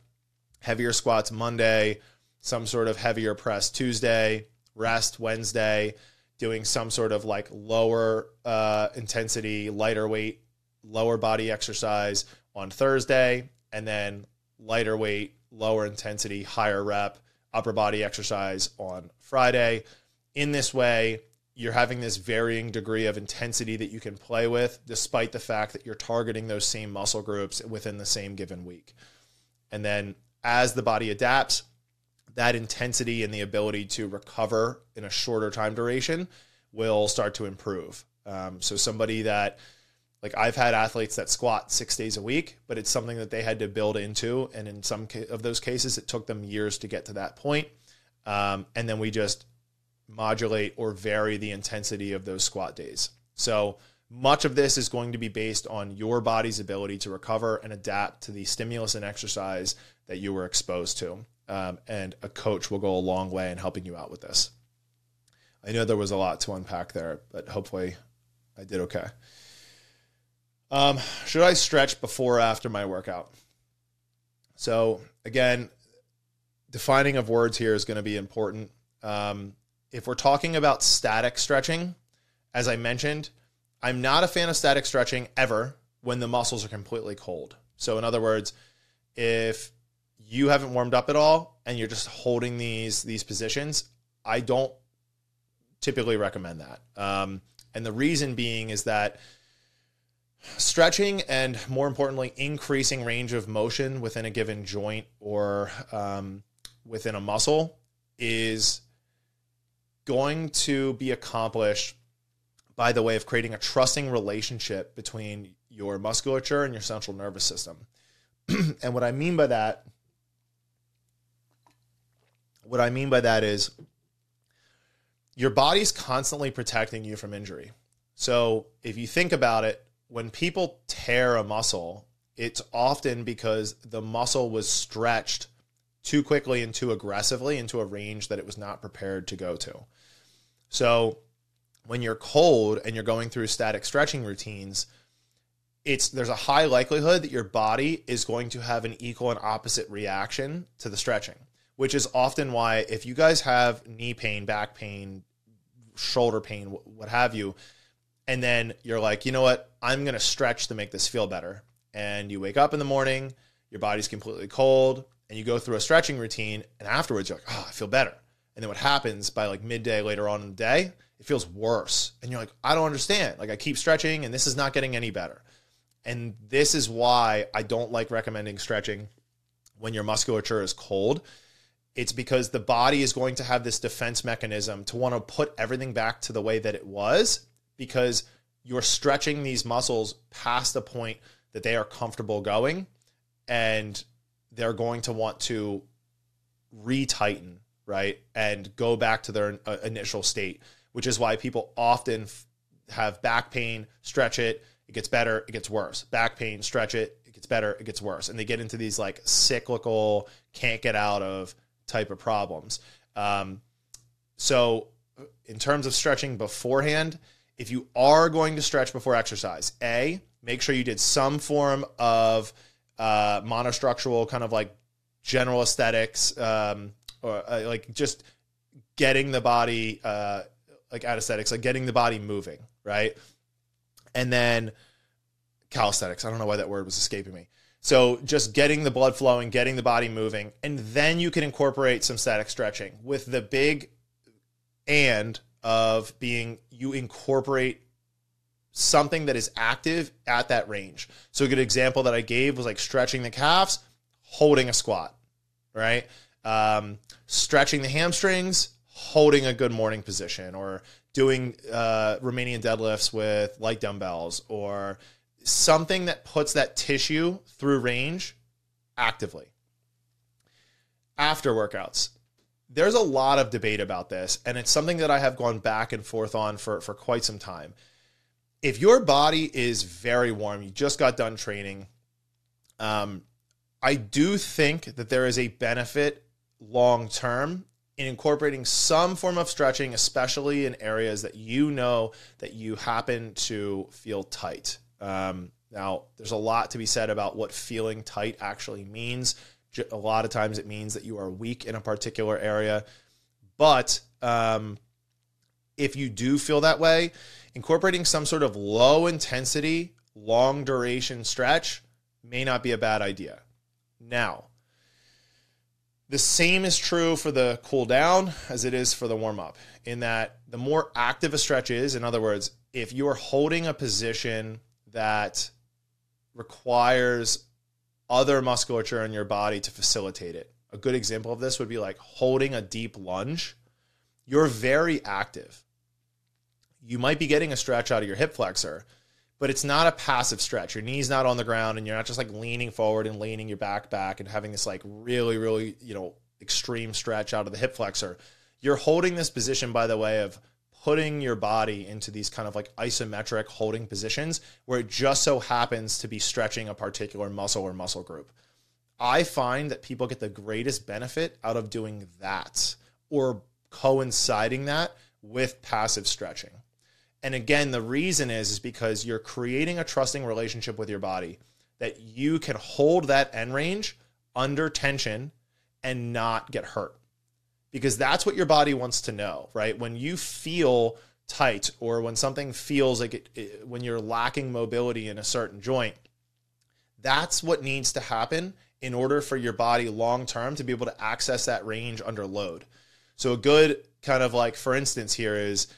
heavier squats Monday, some sort of heavier press Tuesday, rest Wednesday, doing some sort of like lower uh, intensity, lighter weight, lower body exercise on Thursday, and then lighter weight, lower intensity, higher rep, upper body exercise on Friday. In this way, you're having this varying degree of intensity that you can play with, despite the fact that you're targeting those same muscle groups within the same given week. And then as the body adapts, that intensity and the ability to recover in a shorter time duration will start to improve. Um, so somebody that like I've had athletes that squat six days a week, but it's something that they had to build into, and in some of those cases, it took them years to get to that point. Um, and then we just modulate or vary the intensity of those squat days. So much of this is going to be based on your body's ability to recover and adapt to the stimulus and exercise that you were exposed to. Um, and a coach will go a long way in helping you out with this. I know there was a lot to unpack there, but hopefully I did okay. Um, should I stretch before or after my workout? So again, defining of words here is going to be important. Um, if we're talking about static stretching, as I mentioned, I'm not a fan of static stretching ever when the muscles are completely cold. So, in other words, if you haven't warmed up at all and you're just holding these these positions, I don't typically recommend that. Um, and the reason being is that stretching and more importantly, increasing range of motion within a given joint or um, within a muscle is going to be accomplished by the way of creating a trusting relationship between your musculature and your central nervous system. and what I mean by that, what I mean by that is your body's constantly protecting you from injury. So if you think about it, when people tear a muscle, it's often because the muscle was stretched too quickly and too aggressively into a range that it was not prepared to go to. So when you're cold and you're going through static stretching routines, it's there's a high likelihood that your body is going to have an equal and opposite reaction to the stretching, which is often why if you guys have knee pain, back pain, shoulder pain, what have you, and then you're like, you know what, I'm going to stretch to make this feel better. And you wake up in the morning, your body's completely cold, and you go through a stretching routine, and afterwards you're like, oh, I feel better. And then what happens by like midday later on in the day, it feels worse. And you're like, I don't understand. Like I keep stretching and this is not getting any better. And this is why I don't like recommending stretching when your musculature is cold. It's because the body is going to have this defense mechanism to want to put everything back to the way that it was because you're stretching these muscles past the point that they are comfortable going and they're going to want to retighten, right? And go back to their uh, initial state, which is why people often f- have back pain, stretch it, it gets better, it gets worse. Back pain, stretch it, it gets better, it gets worse. And they get into these like cyclical, can't get out of type of problems. Um, so, in terms of stretching beforehand, if you are going to stretch before exercise, A, make sure you did some form of uh, monostructural kind of like general aesthetics, um, or uh, like just getting the body, uh, like anesthetics, like getting the body moving, right? And then calisthenics. I don't know why that word was escaping me. So just getting the blood flowing, getting the body moving, and then you can incorporate some static stretching with the big and of being you incorporate something that is active at that range. So a good example that I gave was like stretching the calves, holding a squat, right? Um, stretching the hamstrings, holding a good morning position, or doing uh, Romanian deadlifts with light dumbbells, or something that puts that tissue through range actively. After workouts, there's a lot of debate about this, and it's something that I have gone back and forth on for, for quite some time. If your body is very warm, you just got done training, um, I do think that there is a benefit long term in incorporating some form of stretching, especially in areas that you know that you happen to feel tight. Um, now, there's a lot to be said about what feeling tight actually means a lot of times it means that you are weak in a particular area. But um, if you do feel that way, incorporating some sort of low intensity, long duration stretch may not be a bad idea. Now, the same is true for the cool down as it is for the warm up, in that the more active a stretch is, in other words, if you are holding a position that requires other musculature in your body to facilitate it. A good example of this would be like holding a deep lunge. You're very active. You might be getting a stretch out of your hip flexor, but it's not a passive stretch. Your knee's not on the ground and you're not just like leaning forward and leaning your back back and having this like really, really, you know, extreme stretch out of the hip flexor. You're holding this position by the way of putting your body into these kind of like isometric holding positions where it just so happens to be stretching a particular muscle or muscle group. I find that people get the greatest benefit out of doing that or coinciding that with passive stretching. And again, the reason is is because you're creating a trusting relationship with your body that you can hold that end range under tension and not get hurt. Because that's what your body wants to know, right? When you feel tight or when something feels like it, it, when you're lacking mobility in a certain joint, that's what needs to happen in order for your body long term to be able to access that range under load. So a good kind of like for instance here is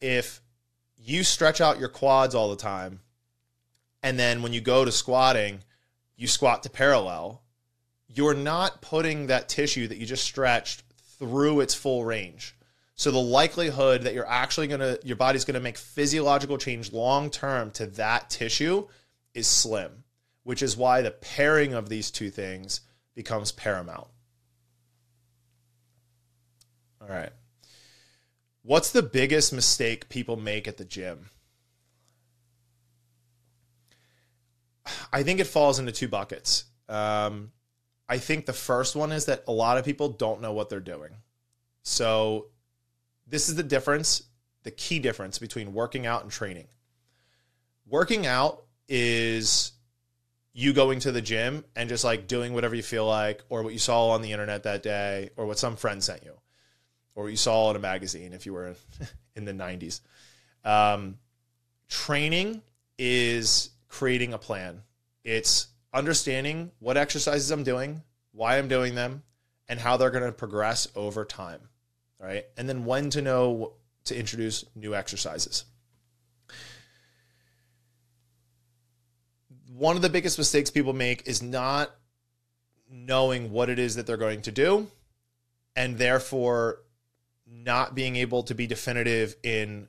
if you stretch out your quads all the time and then when you go to squatting, you squat to parallel, you're not putting that tissue that you just stretched through its full range. So the likelihood that you're actually going to your body's going to make physiological change long term to that tissue is slim, which is why the pairing of these two things becomes paramount. All right. What's the biggest mistake people make at the gym? I think it falls into two buckets. Um, I think the first one is that a lot of people don't know what they're doing. So, this is the difference, the key difference between working out and training. Working out is you going to the gym and just like doing whatever you feel like, or what you saw on the internet that day, or what some friend sent you, or what you saw in a magazine if you were in the 90s. Um, training is creating a plan. It's understanding what exercises I'm doing, why I'm doing them, and how they're going to progress over time. Right. And then when to know to introduce new exercises. One of the biggest mistakes people make is not knowing what it is that they're going to do and therefore not being able to be definitive in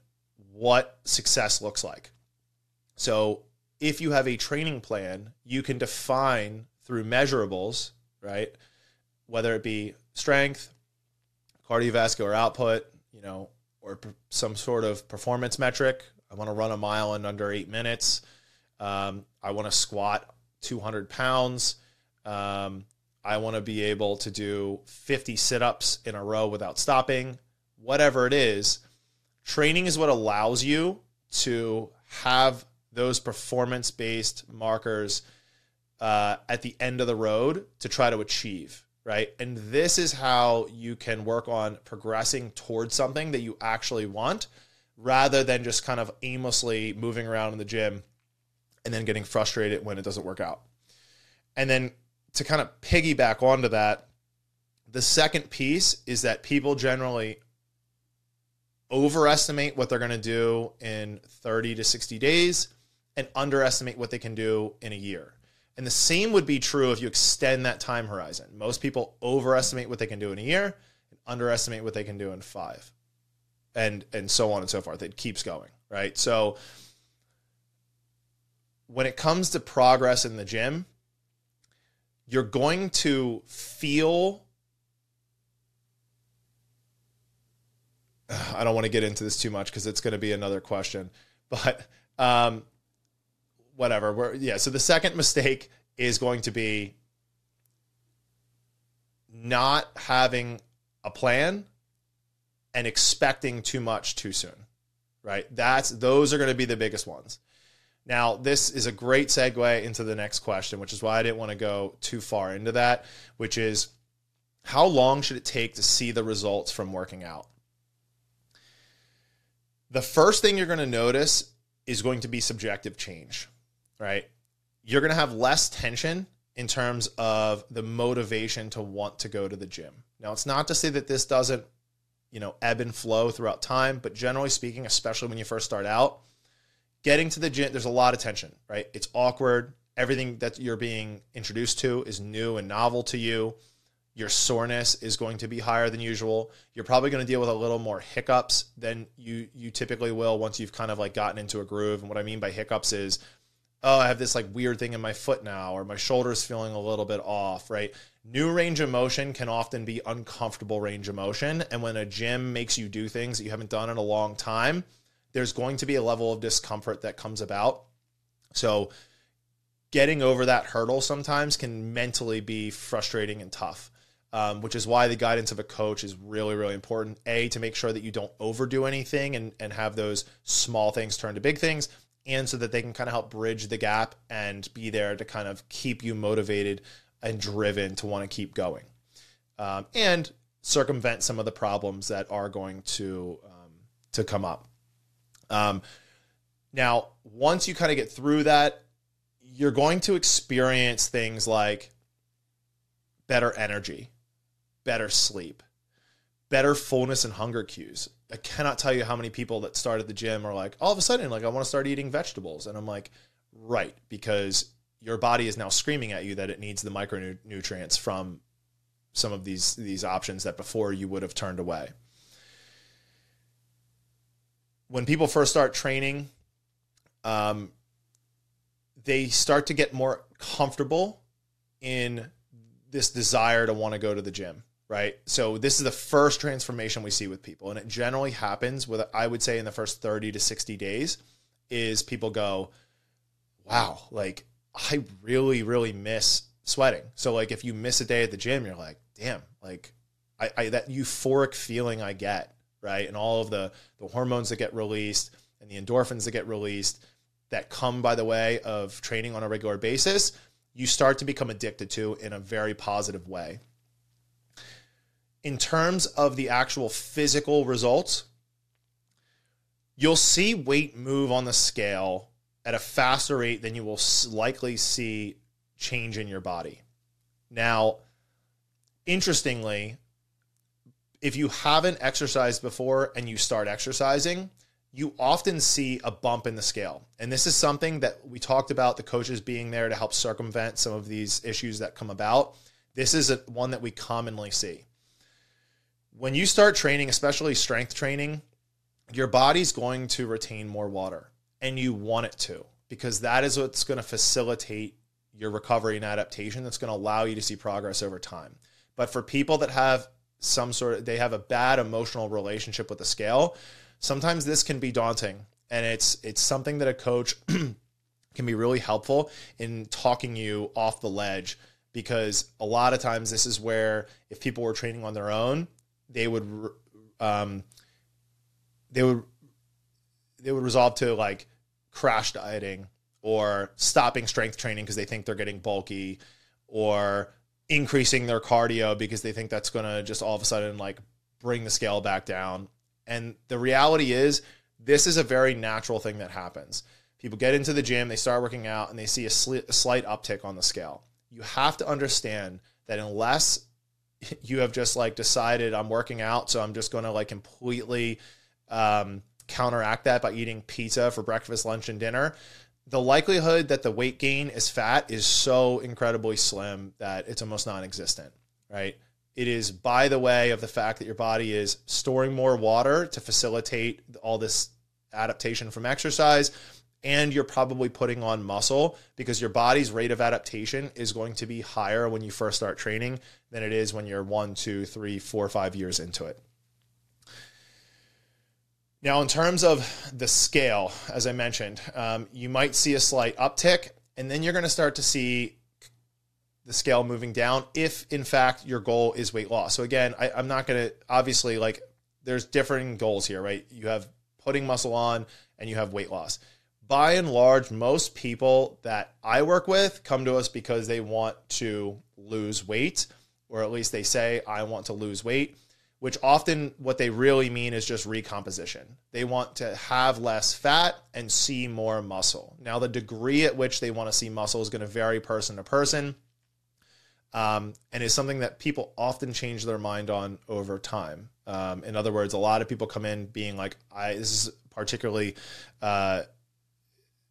what success looks like. So, if you have a training plan, you can define through measurables, right? Whether it be strength, cardiovascular output, you know, or some sort of performance metric. I want to run a mile in under eight minutes. Um, I want to squat 200 pounds. Um, I want to be able to do 50 sit ups in a row without stopping. Whatever it is, training is what allows you to have those performance based markers uh, at the end of the road to try to achieve, right? And this is how you can work on progressing towards something that you actually want rather than just kind of aimlessly moving around in the gym and then getting frustrated when it doesn't work out. And then to kind of piggyback onto that, the second piece is that people generally overestimate what they're going to do in 30 to 60 days and underestimate what they can do in a year. And the same would be true if you extend that time horizon. Most people overestimate what they can do in a year and underestimate what they can do in five. And and so on and so forth. It keeps going, right? So when it comes to progress in the gym, you're going to feel I don't want to get into this too much because it's going to be another question. But um, whatever. We're, yeah. So the second mistake is going to be not having a plan and expecting too much too soon. Right? That's those are going to be the biggest ones. Now, this is a great segue into the next question, which is why I didn't want to go too far into that, which is how long should it take to see the results from working out? The first thing you're going to notice is going to be subjective change right? You're going to have less tension in terms of the motivation to want to go to the gym. Now, it's not to say that this doesn't, you know, ebb and flow throughout time, but generally speaking, especially when you first start out, getting to the gym, there's a lot of tension, right? It's awkward. Everything that you're being introduced to is new and novel to you. Your soreness is going to be higher than usual. You're probably going to deal with a little more hiccups than you you typically will once you've kind of like gotten into a groove. And what I mean by hiccups is oh, I have this like weird thing in my foot now, or my shoulder's feeling a little bit off, right? New range of motion can often be uncomfortable range of motion. And when a gym makes you do things that you haven't done in a long time, there's going to be a level of discomfort that comes about. So, getting over that hurdle sometimes can mentally be frustrating and tough. um, which is why the guidance of a coach is really, really important. A, to make sure that you don't overdo anything and, and have those small things turn to big things, and so that they can kind of help bridge the gap and be there to kind of keep you motivated and driven to want to keep going. Um, and circumvent some of the problems that are going to um, to come up. Um, now, once you kind of get through that, you're going to experience things like better energy, better sleep, better fullness and hunger cues. I cannot tell you how many people that start at the gym are like, all of a sudden, like, I want to start eating vegetables. And I'm like, right, because your body is now screaming at you that it needs the micronutrients from some of these these options that before you would have turned away. When people first start training, um, they start to get more comfortable in this desire to want to go to the gym, right? So this is the first transformation we see with people, and it generally happens with I would say in the first thirty to sixty days, is people go, "Wow, like I really really miss sweating." So like if you miss a day at the gym, you're like, "Damn, like I, I that euphoric feeling I get, right? And all of the the hormones that get released and the endorphins that get released that come by the way of training on a regular basis, you start to become addicted to in a very positive way. In terms of the actual physical results, you'll see weight move on the scale at a faster rate than you will likely see change in your body. Now, interestingly, if you haven't exercised before and you start exercising, you often see a bump in the scale. And this is something that we talked about the coaches being there to help circumvent some of these issues that come about. This is a, one that we commonly see. When you start training, especially strength training, your body's going to retain more water and you want it to because that is what's going to facilitate your recovery and adaptation that's going to allow you to see progress over time. But for people that have some sort of they have a bad emotional relationship with the scale, sometimes this can be daunting and it's it's something that a coach can be really helpful in talking you off the ledge because a lot of times this is where if people were training on their own they would um, they would they would resolve to like crash dieting or stopping strength training because they think they're getting bulky or increasing their cardio because they think that's going to just all of a sudden like bring the scale back down and the reality is, this is a very natural thing that happens. People get into the gym, they start working out, and they see a, sli- a slight uptick on the scale. You have to understand that unless you have just like decided I'm working out, so I'm just going to like completely um, counteract that by eating pizza for breakfast, lunch, and dinner. The likelihood that the weight gain is fat is so incredibly slim that it's almost non existent, right? It is by the way of the fact that your body is storing more water to facilitate all this adaptation from exercise. And you're probably putting on muscle because your body's rate of adaptation is going to be higher when you first start training than it is when you're one, two, three, four, five years into it. Now, in terms of the scale, as I mentioned, um, you might see a slight uptick, and then you're going to start to see the scale moving down if in fact your goal is weight loss. So again, I, I'm not going to obviously like there's differing goals here, right? You have putting muscle on and you have weight loss. By and large, most people that I work with come to us because they want to lose weight, or at least they say, I want to lose weight, which often what they really mean is just recomposition. They want to have less fat and see more muscle. Now, the degree at which they want to see muscle is going to vary person to person um, and is something that people often change their mind on over time. Um, in other words, a lot of people come in being like, "I this is particularly." Uh,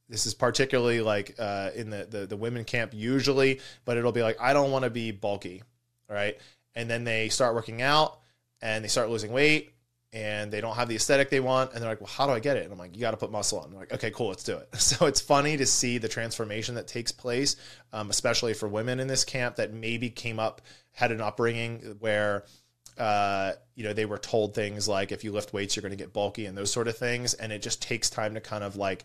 this is particularly like uh, in the, the the women camp usually, but it'll be like I don't want to be bulky, right? And then they start working out and they start losing weight and they don't have the aesthetic they want and they're like well how do i get it? And i'm like you got to put muscle on. Like okay cool let's do it. So it's funny to see the transformation that takes place um, especially for women in this camp that maybe came up had an upbringing where uh, you know they were told things like if you lift weights you're going to get bulky and those sort of things and it just takes time to kind of like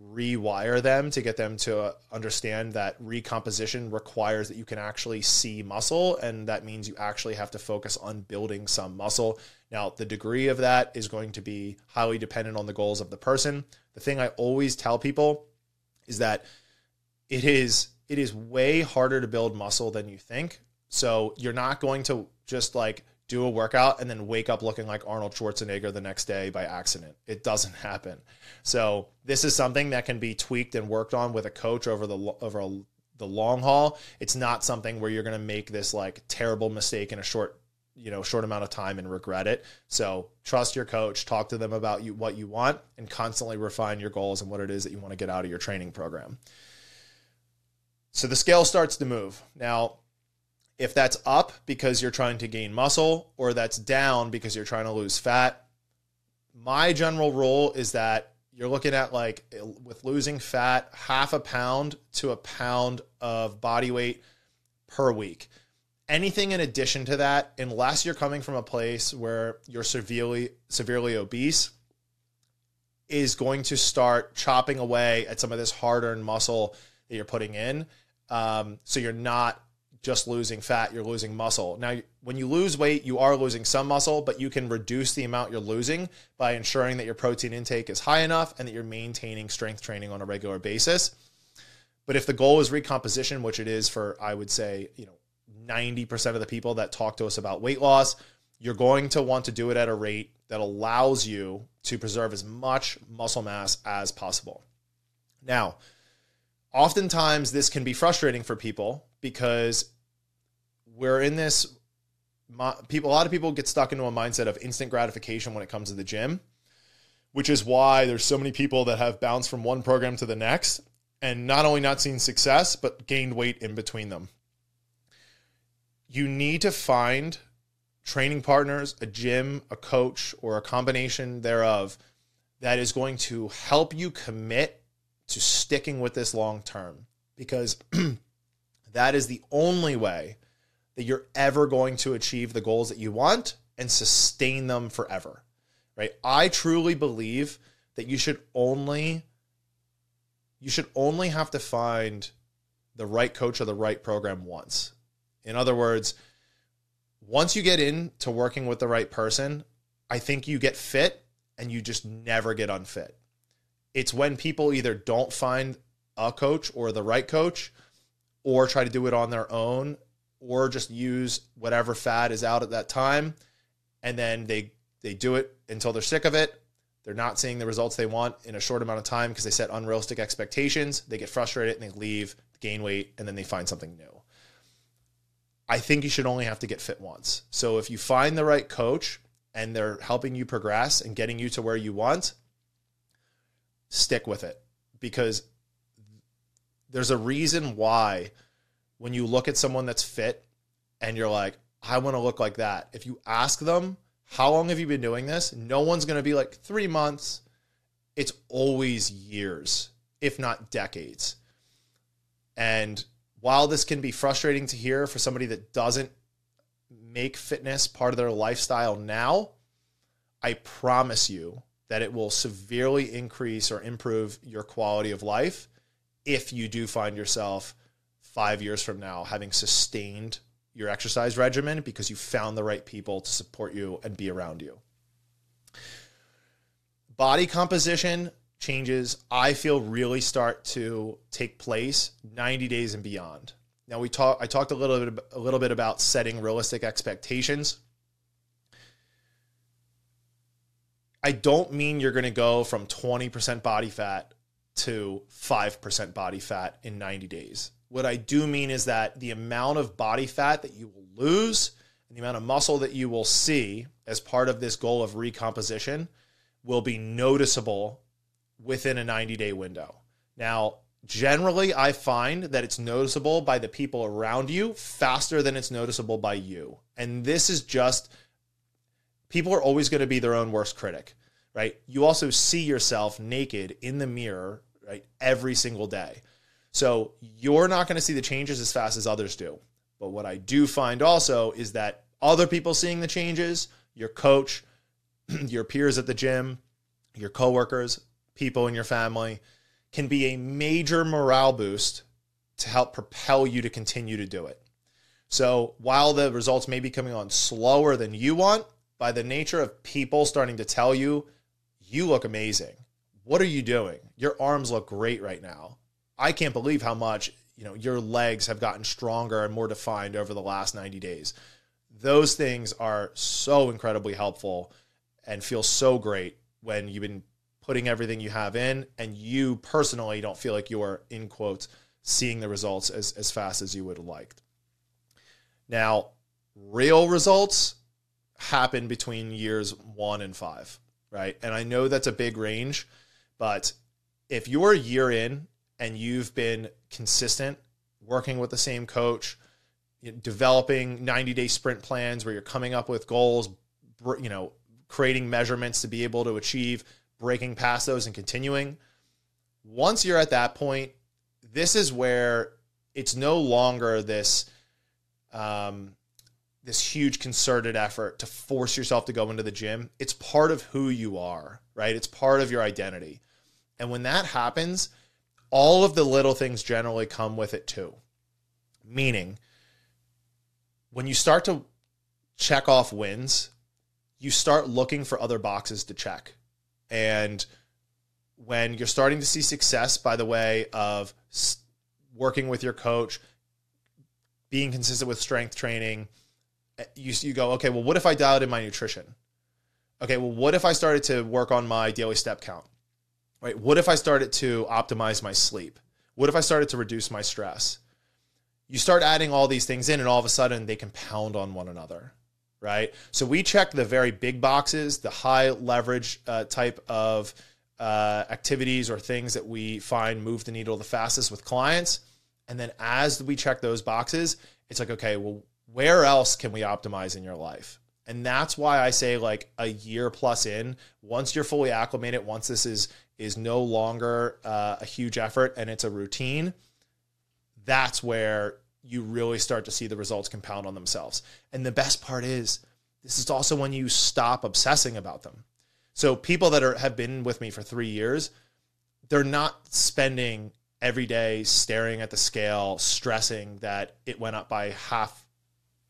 rewire them to get them to uh, understand that recomposition requires that you can actually see muscle and that means you actually have to focus on building some muscle. Now the degree of that is going to be highly dependent on the goals of the person. The thing i always tell people is that it is it is way harder to build muscle than you think. So you're not going to just like do a workout and then wake up looking like Arnold Schwarzenegger the next day by accident. It doesn't happen. So this is something that can be tweaked and worked on with a coach over the over a, the long haul. It's not something where you're going to make this like terrible mistake in a short you know short amount of time and regret it. So trust your coach, talk to them about you what you want and constantly refine your goals and what it is that you want to get out of your training program. So the scale starts to move. Now, if that's up because you're trying to gain muscle or that's down because you're trying to lose fat, my general rule is that you're looking at like with losing fat, half a pound to a pound of body weight per week. Anything in addition to that, unless you're coming from a place where you're severely severely obese, is going to start chopping away at some of this hard-earned muscle that you're putting in. Um, so you're not just losing fat, you're losing muscle. Now, when you lose weight, you are losing some muscle, but you can reduce the amount you're losing by ensuring that your protein intake is high enough and that you're maintaining strength training on a regular basis. But if the goal is recomposition, which it is for, I would say, you know, 90% of the people that talk to us about weight loss, you're going to want to do it at a rate that allows you to preserve as much muscle mass as possible. Now, oftentimes this can be frustrating for people because we're in this people a lot of people get stuck into a mindset of instant gratification when it comes to the gym which is why there's so many people that have bounced from one program to the next and not only not seen success but gained weight in between them. You need to find training partners a gym a coach or a combination thereof that is going to help you commit to sticking with this long term because that is the only way that you're ever going to achieve the goals that you want and sustain them forever. Right? I truly believe that you should only you should only have to find the right coach or the right program once. In other words, once you get into working with the right person, I think you get fit and you just never get unfit. It's when people either don't find a coach or the right coach or try to do it on their own or just use whatever fad is out at that time and then they they do it until they're sick of it. They're not seeing the results they want in a short amount of time because they set unrealistic expectations. They get frustrated and they leave gain weight and then they find something new. I think you should only have to get fit once. So if you find the right coach and they're helping you progress and getting you to where you want stick with it. Because there's a reason why when you look at someone that's fit and you're like, I want to look like that. If you ask them, how long have you been doing this? No one's going to be like three months. It's always years, if not decades. And while this can be frustrating to hear for somebody that doesn't make fitness part of their lifestyle now, I promise you that it will severely increase or improve your quality of life if you do find yourself five years from now having sustained your exercise regimen because you found the right people to support you and be around you. Body composition changes, I feel, really start to take place 90 days and beyond. Now we talk I talked a little bit a little bit about setting realistic expectations. I don't mean you're going to go from 20% body fat to 5% body fat in 90 days. What I do mean is that the amount of body fat that you will lose and the amount of muscle that you will see as part of this goal of recomposition will be noticeable within a 90 day window. Now, generally, I find that it's noticeable by the people around you faster than it's noticeable by you. And this is just people are always going to be their own worst critic, right? You also see yourself naked in the mirror, right, every single day. So you're not going to see the changes as fast as others do. But what I do find also is that other people seeing the changes, your coach, your peers at the gym, your coworkers, people in your family can be a major morale boost to help propel you to continue to do it. So while the results may be coming on slower than you want, by the nature of people starting to tell you, you look amazing. What are you doing? Your arms look great right now. I can't believe how much, you know, your legs have gotten stronger and more defined over the last 90 days. Those things are so incredibly helpful and feel so great when you've been putting everything you have in and you personally don't feel like you're in quotes seeing the results as, as fast as you would have liked. Now, real results happen between years one and five, right? And I know that's a big range, but if you're a year in and you've been consistent, working with the same coach, developing 90 day sprint plans where you're coming up with goals, you know, creating measurements to be able to achieve, breaking past those and continuing. Once you're at that point, this is where it's no longer this um, this huge concerted effort to force yourself to go into the gym. It's part of who you are, right? It's part of your identity. And when that happens, all of the little things generally come with it too. Meaning, when you start to check off wins, you start looking for other boxes to check. And when you're starting to see success by the way of working with your coach, being consistent with strength training, eh, you, you go, okay, well, what if I dialed in my nutrition? Okay, well, what if I started to work on my daily step count? Right? What if I started to optimize my sleep? What if I started to reduce my stress? You start adding all these things in, and all of a sudden they compound on one another, right? So we check the very big boxes, the high leverage uh, type of uh, activities or things that we find move the needle the fastest with clients. And then as we check those boxes, it's like, okay, well, where else can we optimize in your life? And that's why I say like a year plus in, once you're fully acclimated, once this is is no longer uh, a huge effort and it's a routine, that's where you really start to see the results compound on themselves. And the best part is this is also when you stop obsessing about them. So people that are have been with me for 3 years, they're not spending every day staring at the scale, stressing that it went up by half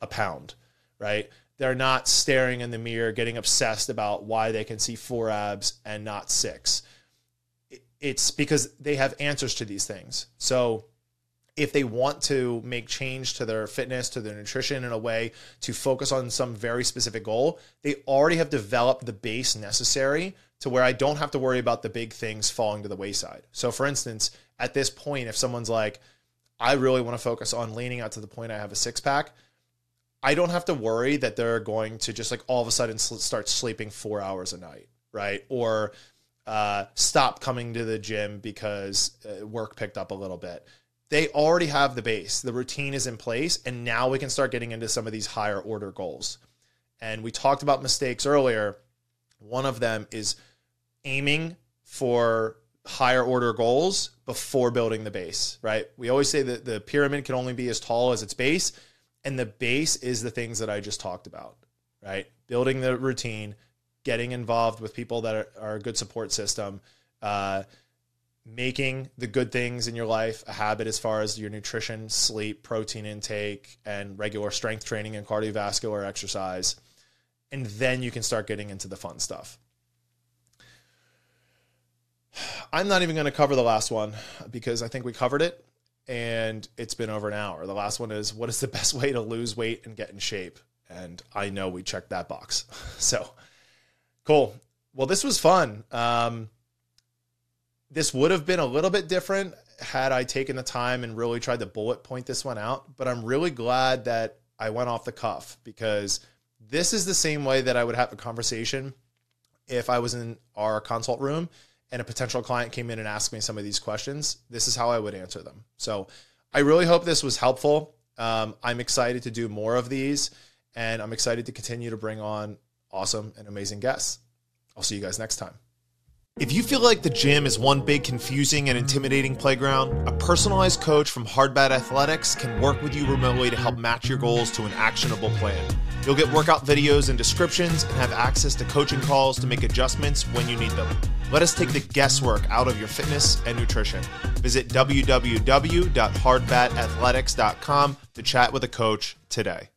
a pound, right? They're not staring in the mirror, getting obsessed about why they can see four abs and not six. It's because they have answers to these things. So if they want to make change to their fitness, to their nutrition in a way to focus on some very specific goal, they already have developed the base necessary to where I don't have to worry about the big things falling to the wayside. So, for instance, at this point, if someone's like, I really want to focus on leaning out to the point I have a six pack, I don't have to worry that they're going to just like all of a sudden start sleeping four hours a night, right? Or uh, stop coming to the gym because uh, work picked up a little bit. They already have the base, the routine is in place, and now we can start getting into some of these higher order goals. And we talked about mistakes earlier. One of them is aiming for higher order goals before building the base, right? We always say that the pyramid can only be as tall as its base, and the base is the things that I just talked about, right? Building the routine, getting involved with people that are, are a good support system, uh, making the good things in your life a habit as far as your nutrition, sleep, protein intake, and regular strength training and cardiovascular exercise. And then you can start getting into the fun stuff. I'm not even going to cover the last one because I think we covered it and it's been over an hour. The last one is what is the best way to lose weight and get in shape? And I know we checked that box. So cool. Well, this was fun. Um, this would have been a little bit different had I taken the time and really tried to bullet point this one out. But I'm really glad that I went off the cuff because this is the same way that I would have a conversation if I was in our consult room and a potential client came in and asked me some of these questions, this is how I would answer them. So I really hope this was helpful. Um, I'm excited to do more of these, and I'm excited to continue to bring on awesome and amazing guests. I'll see you guys next time. If you feel like the gym is one big confusing and intimidating playground, a personalized coach from Hardbat Athletics can work with you remotely to help match your goals to an actionable plan. You'll get workout videos and descriptions and have access to coaching calls to make adjustments when you need them. Let us take the guesswork out of your fitness and nutrition. Visit www.hardbatathletics.com to chat with a coach today.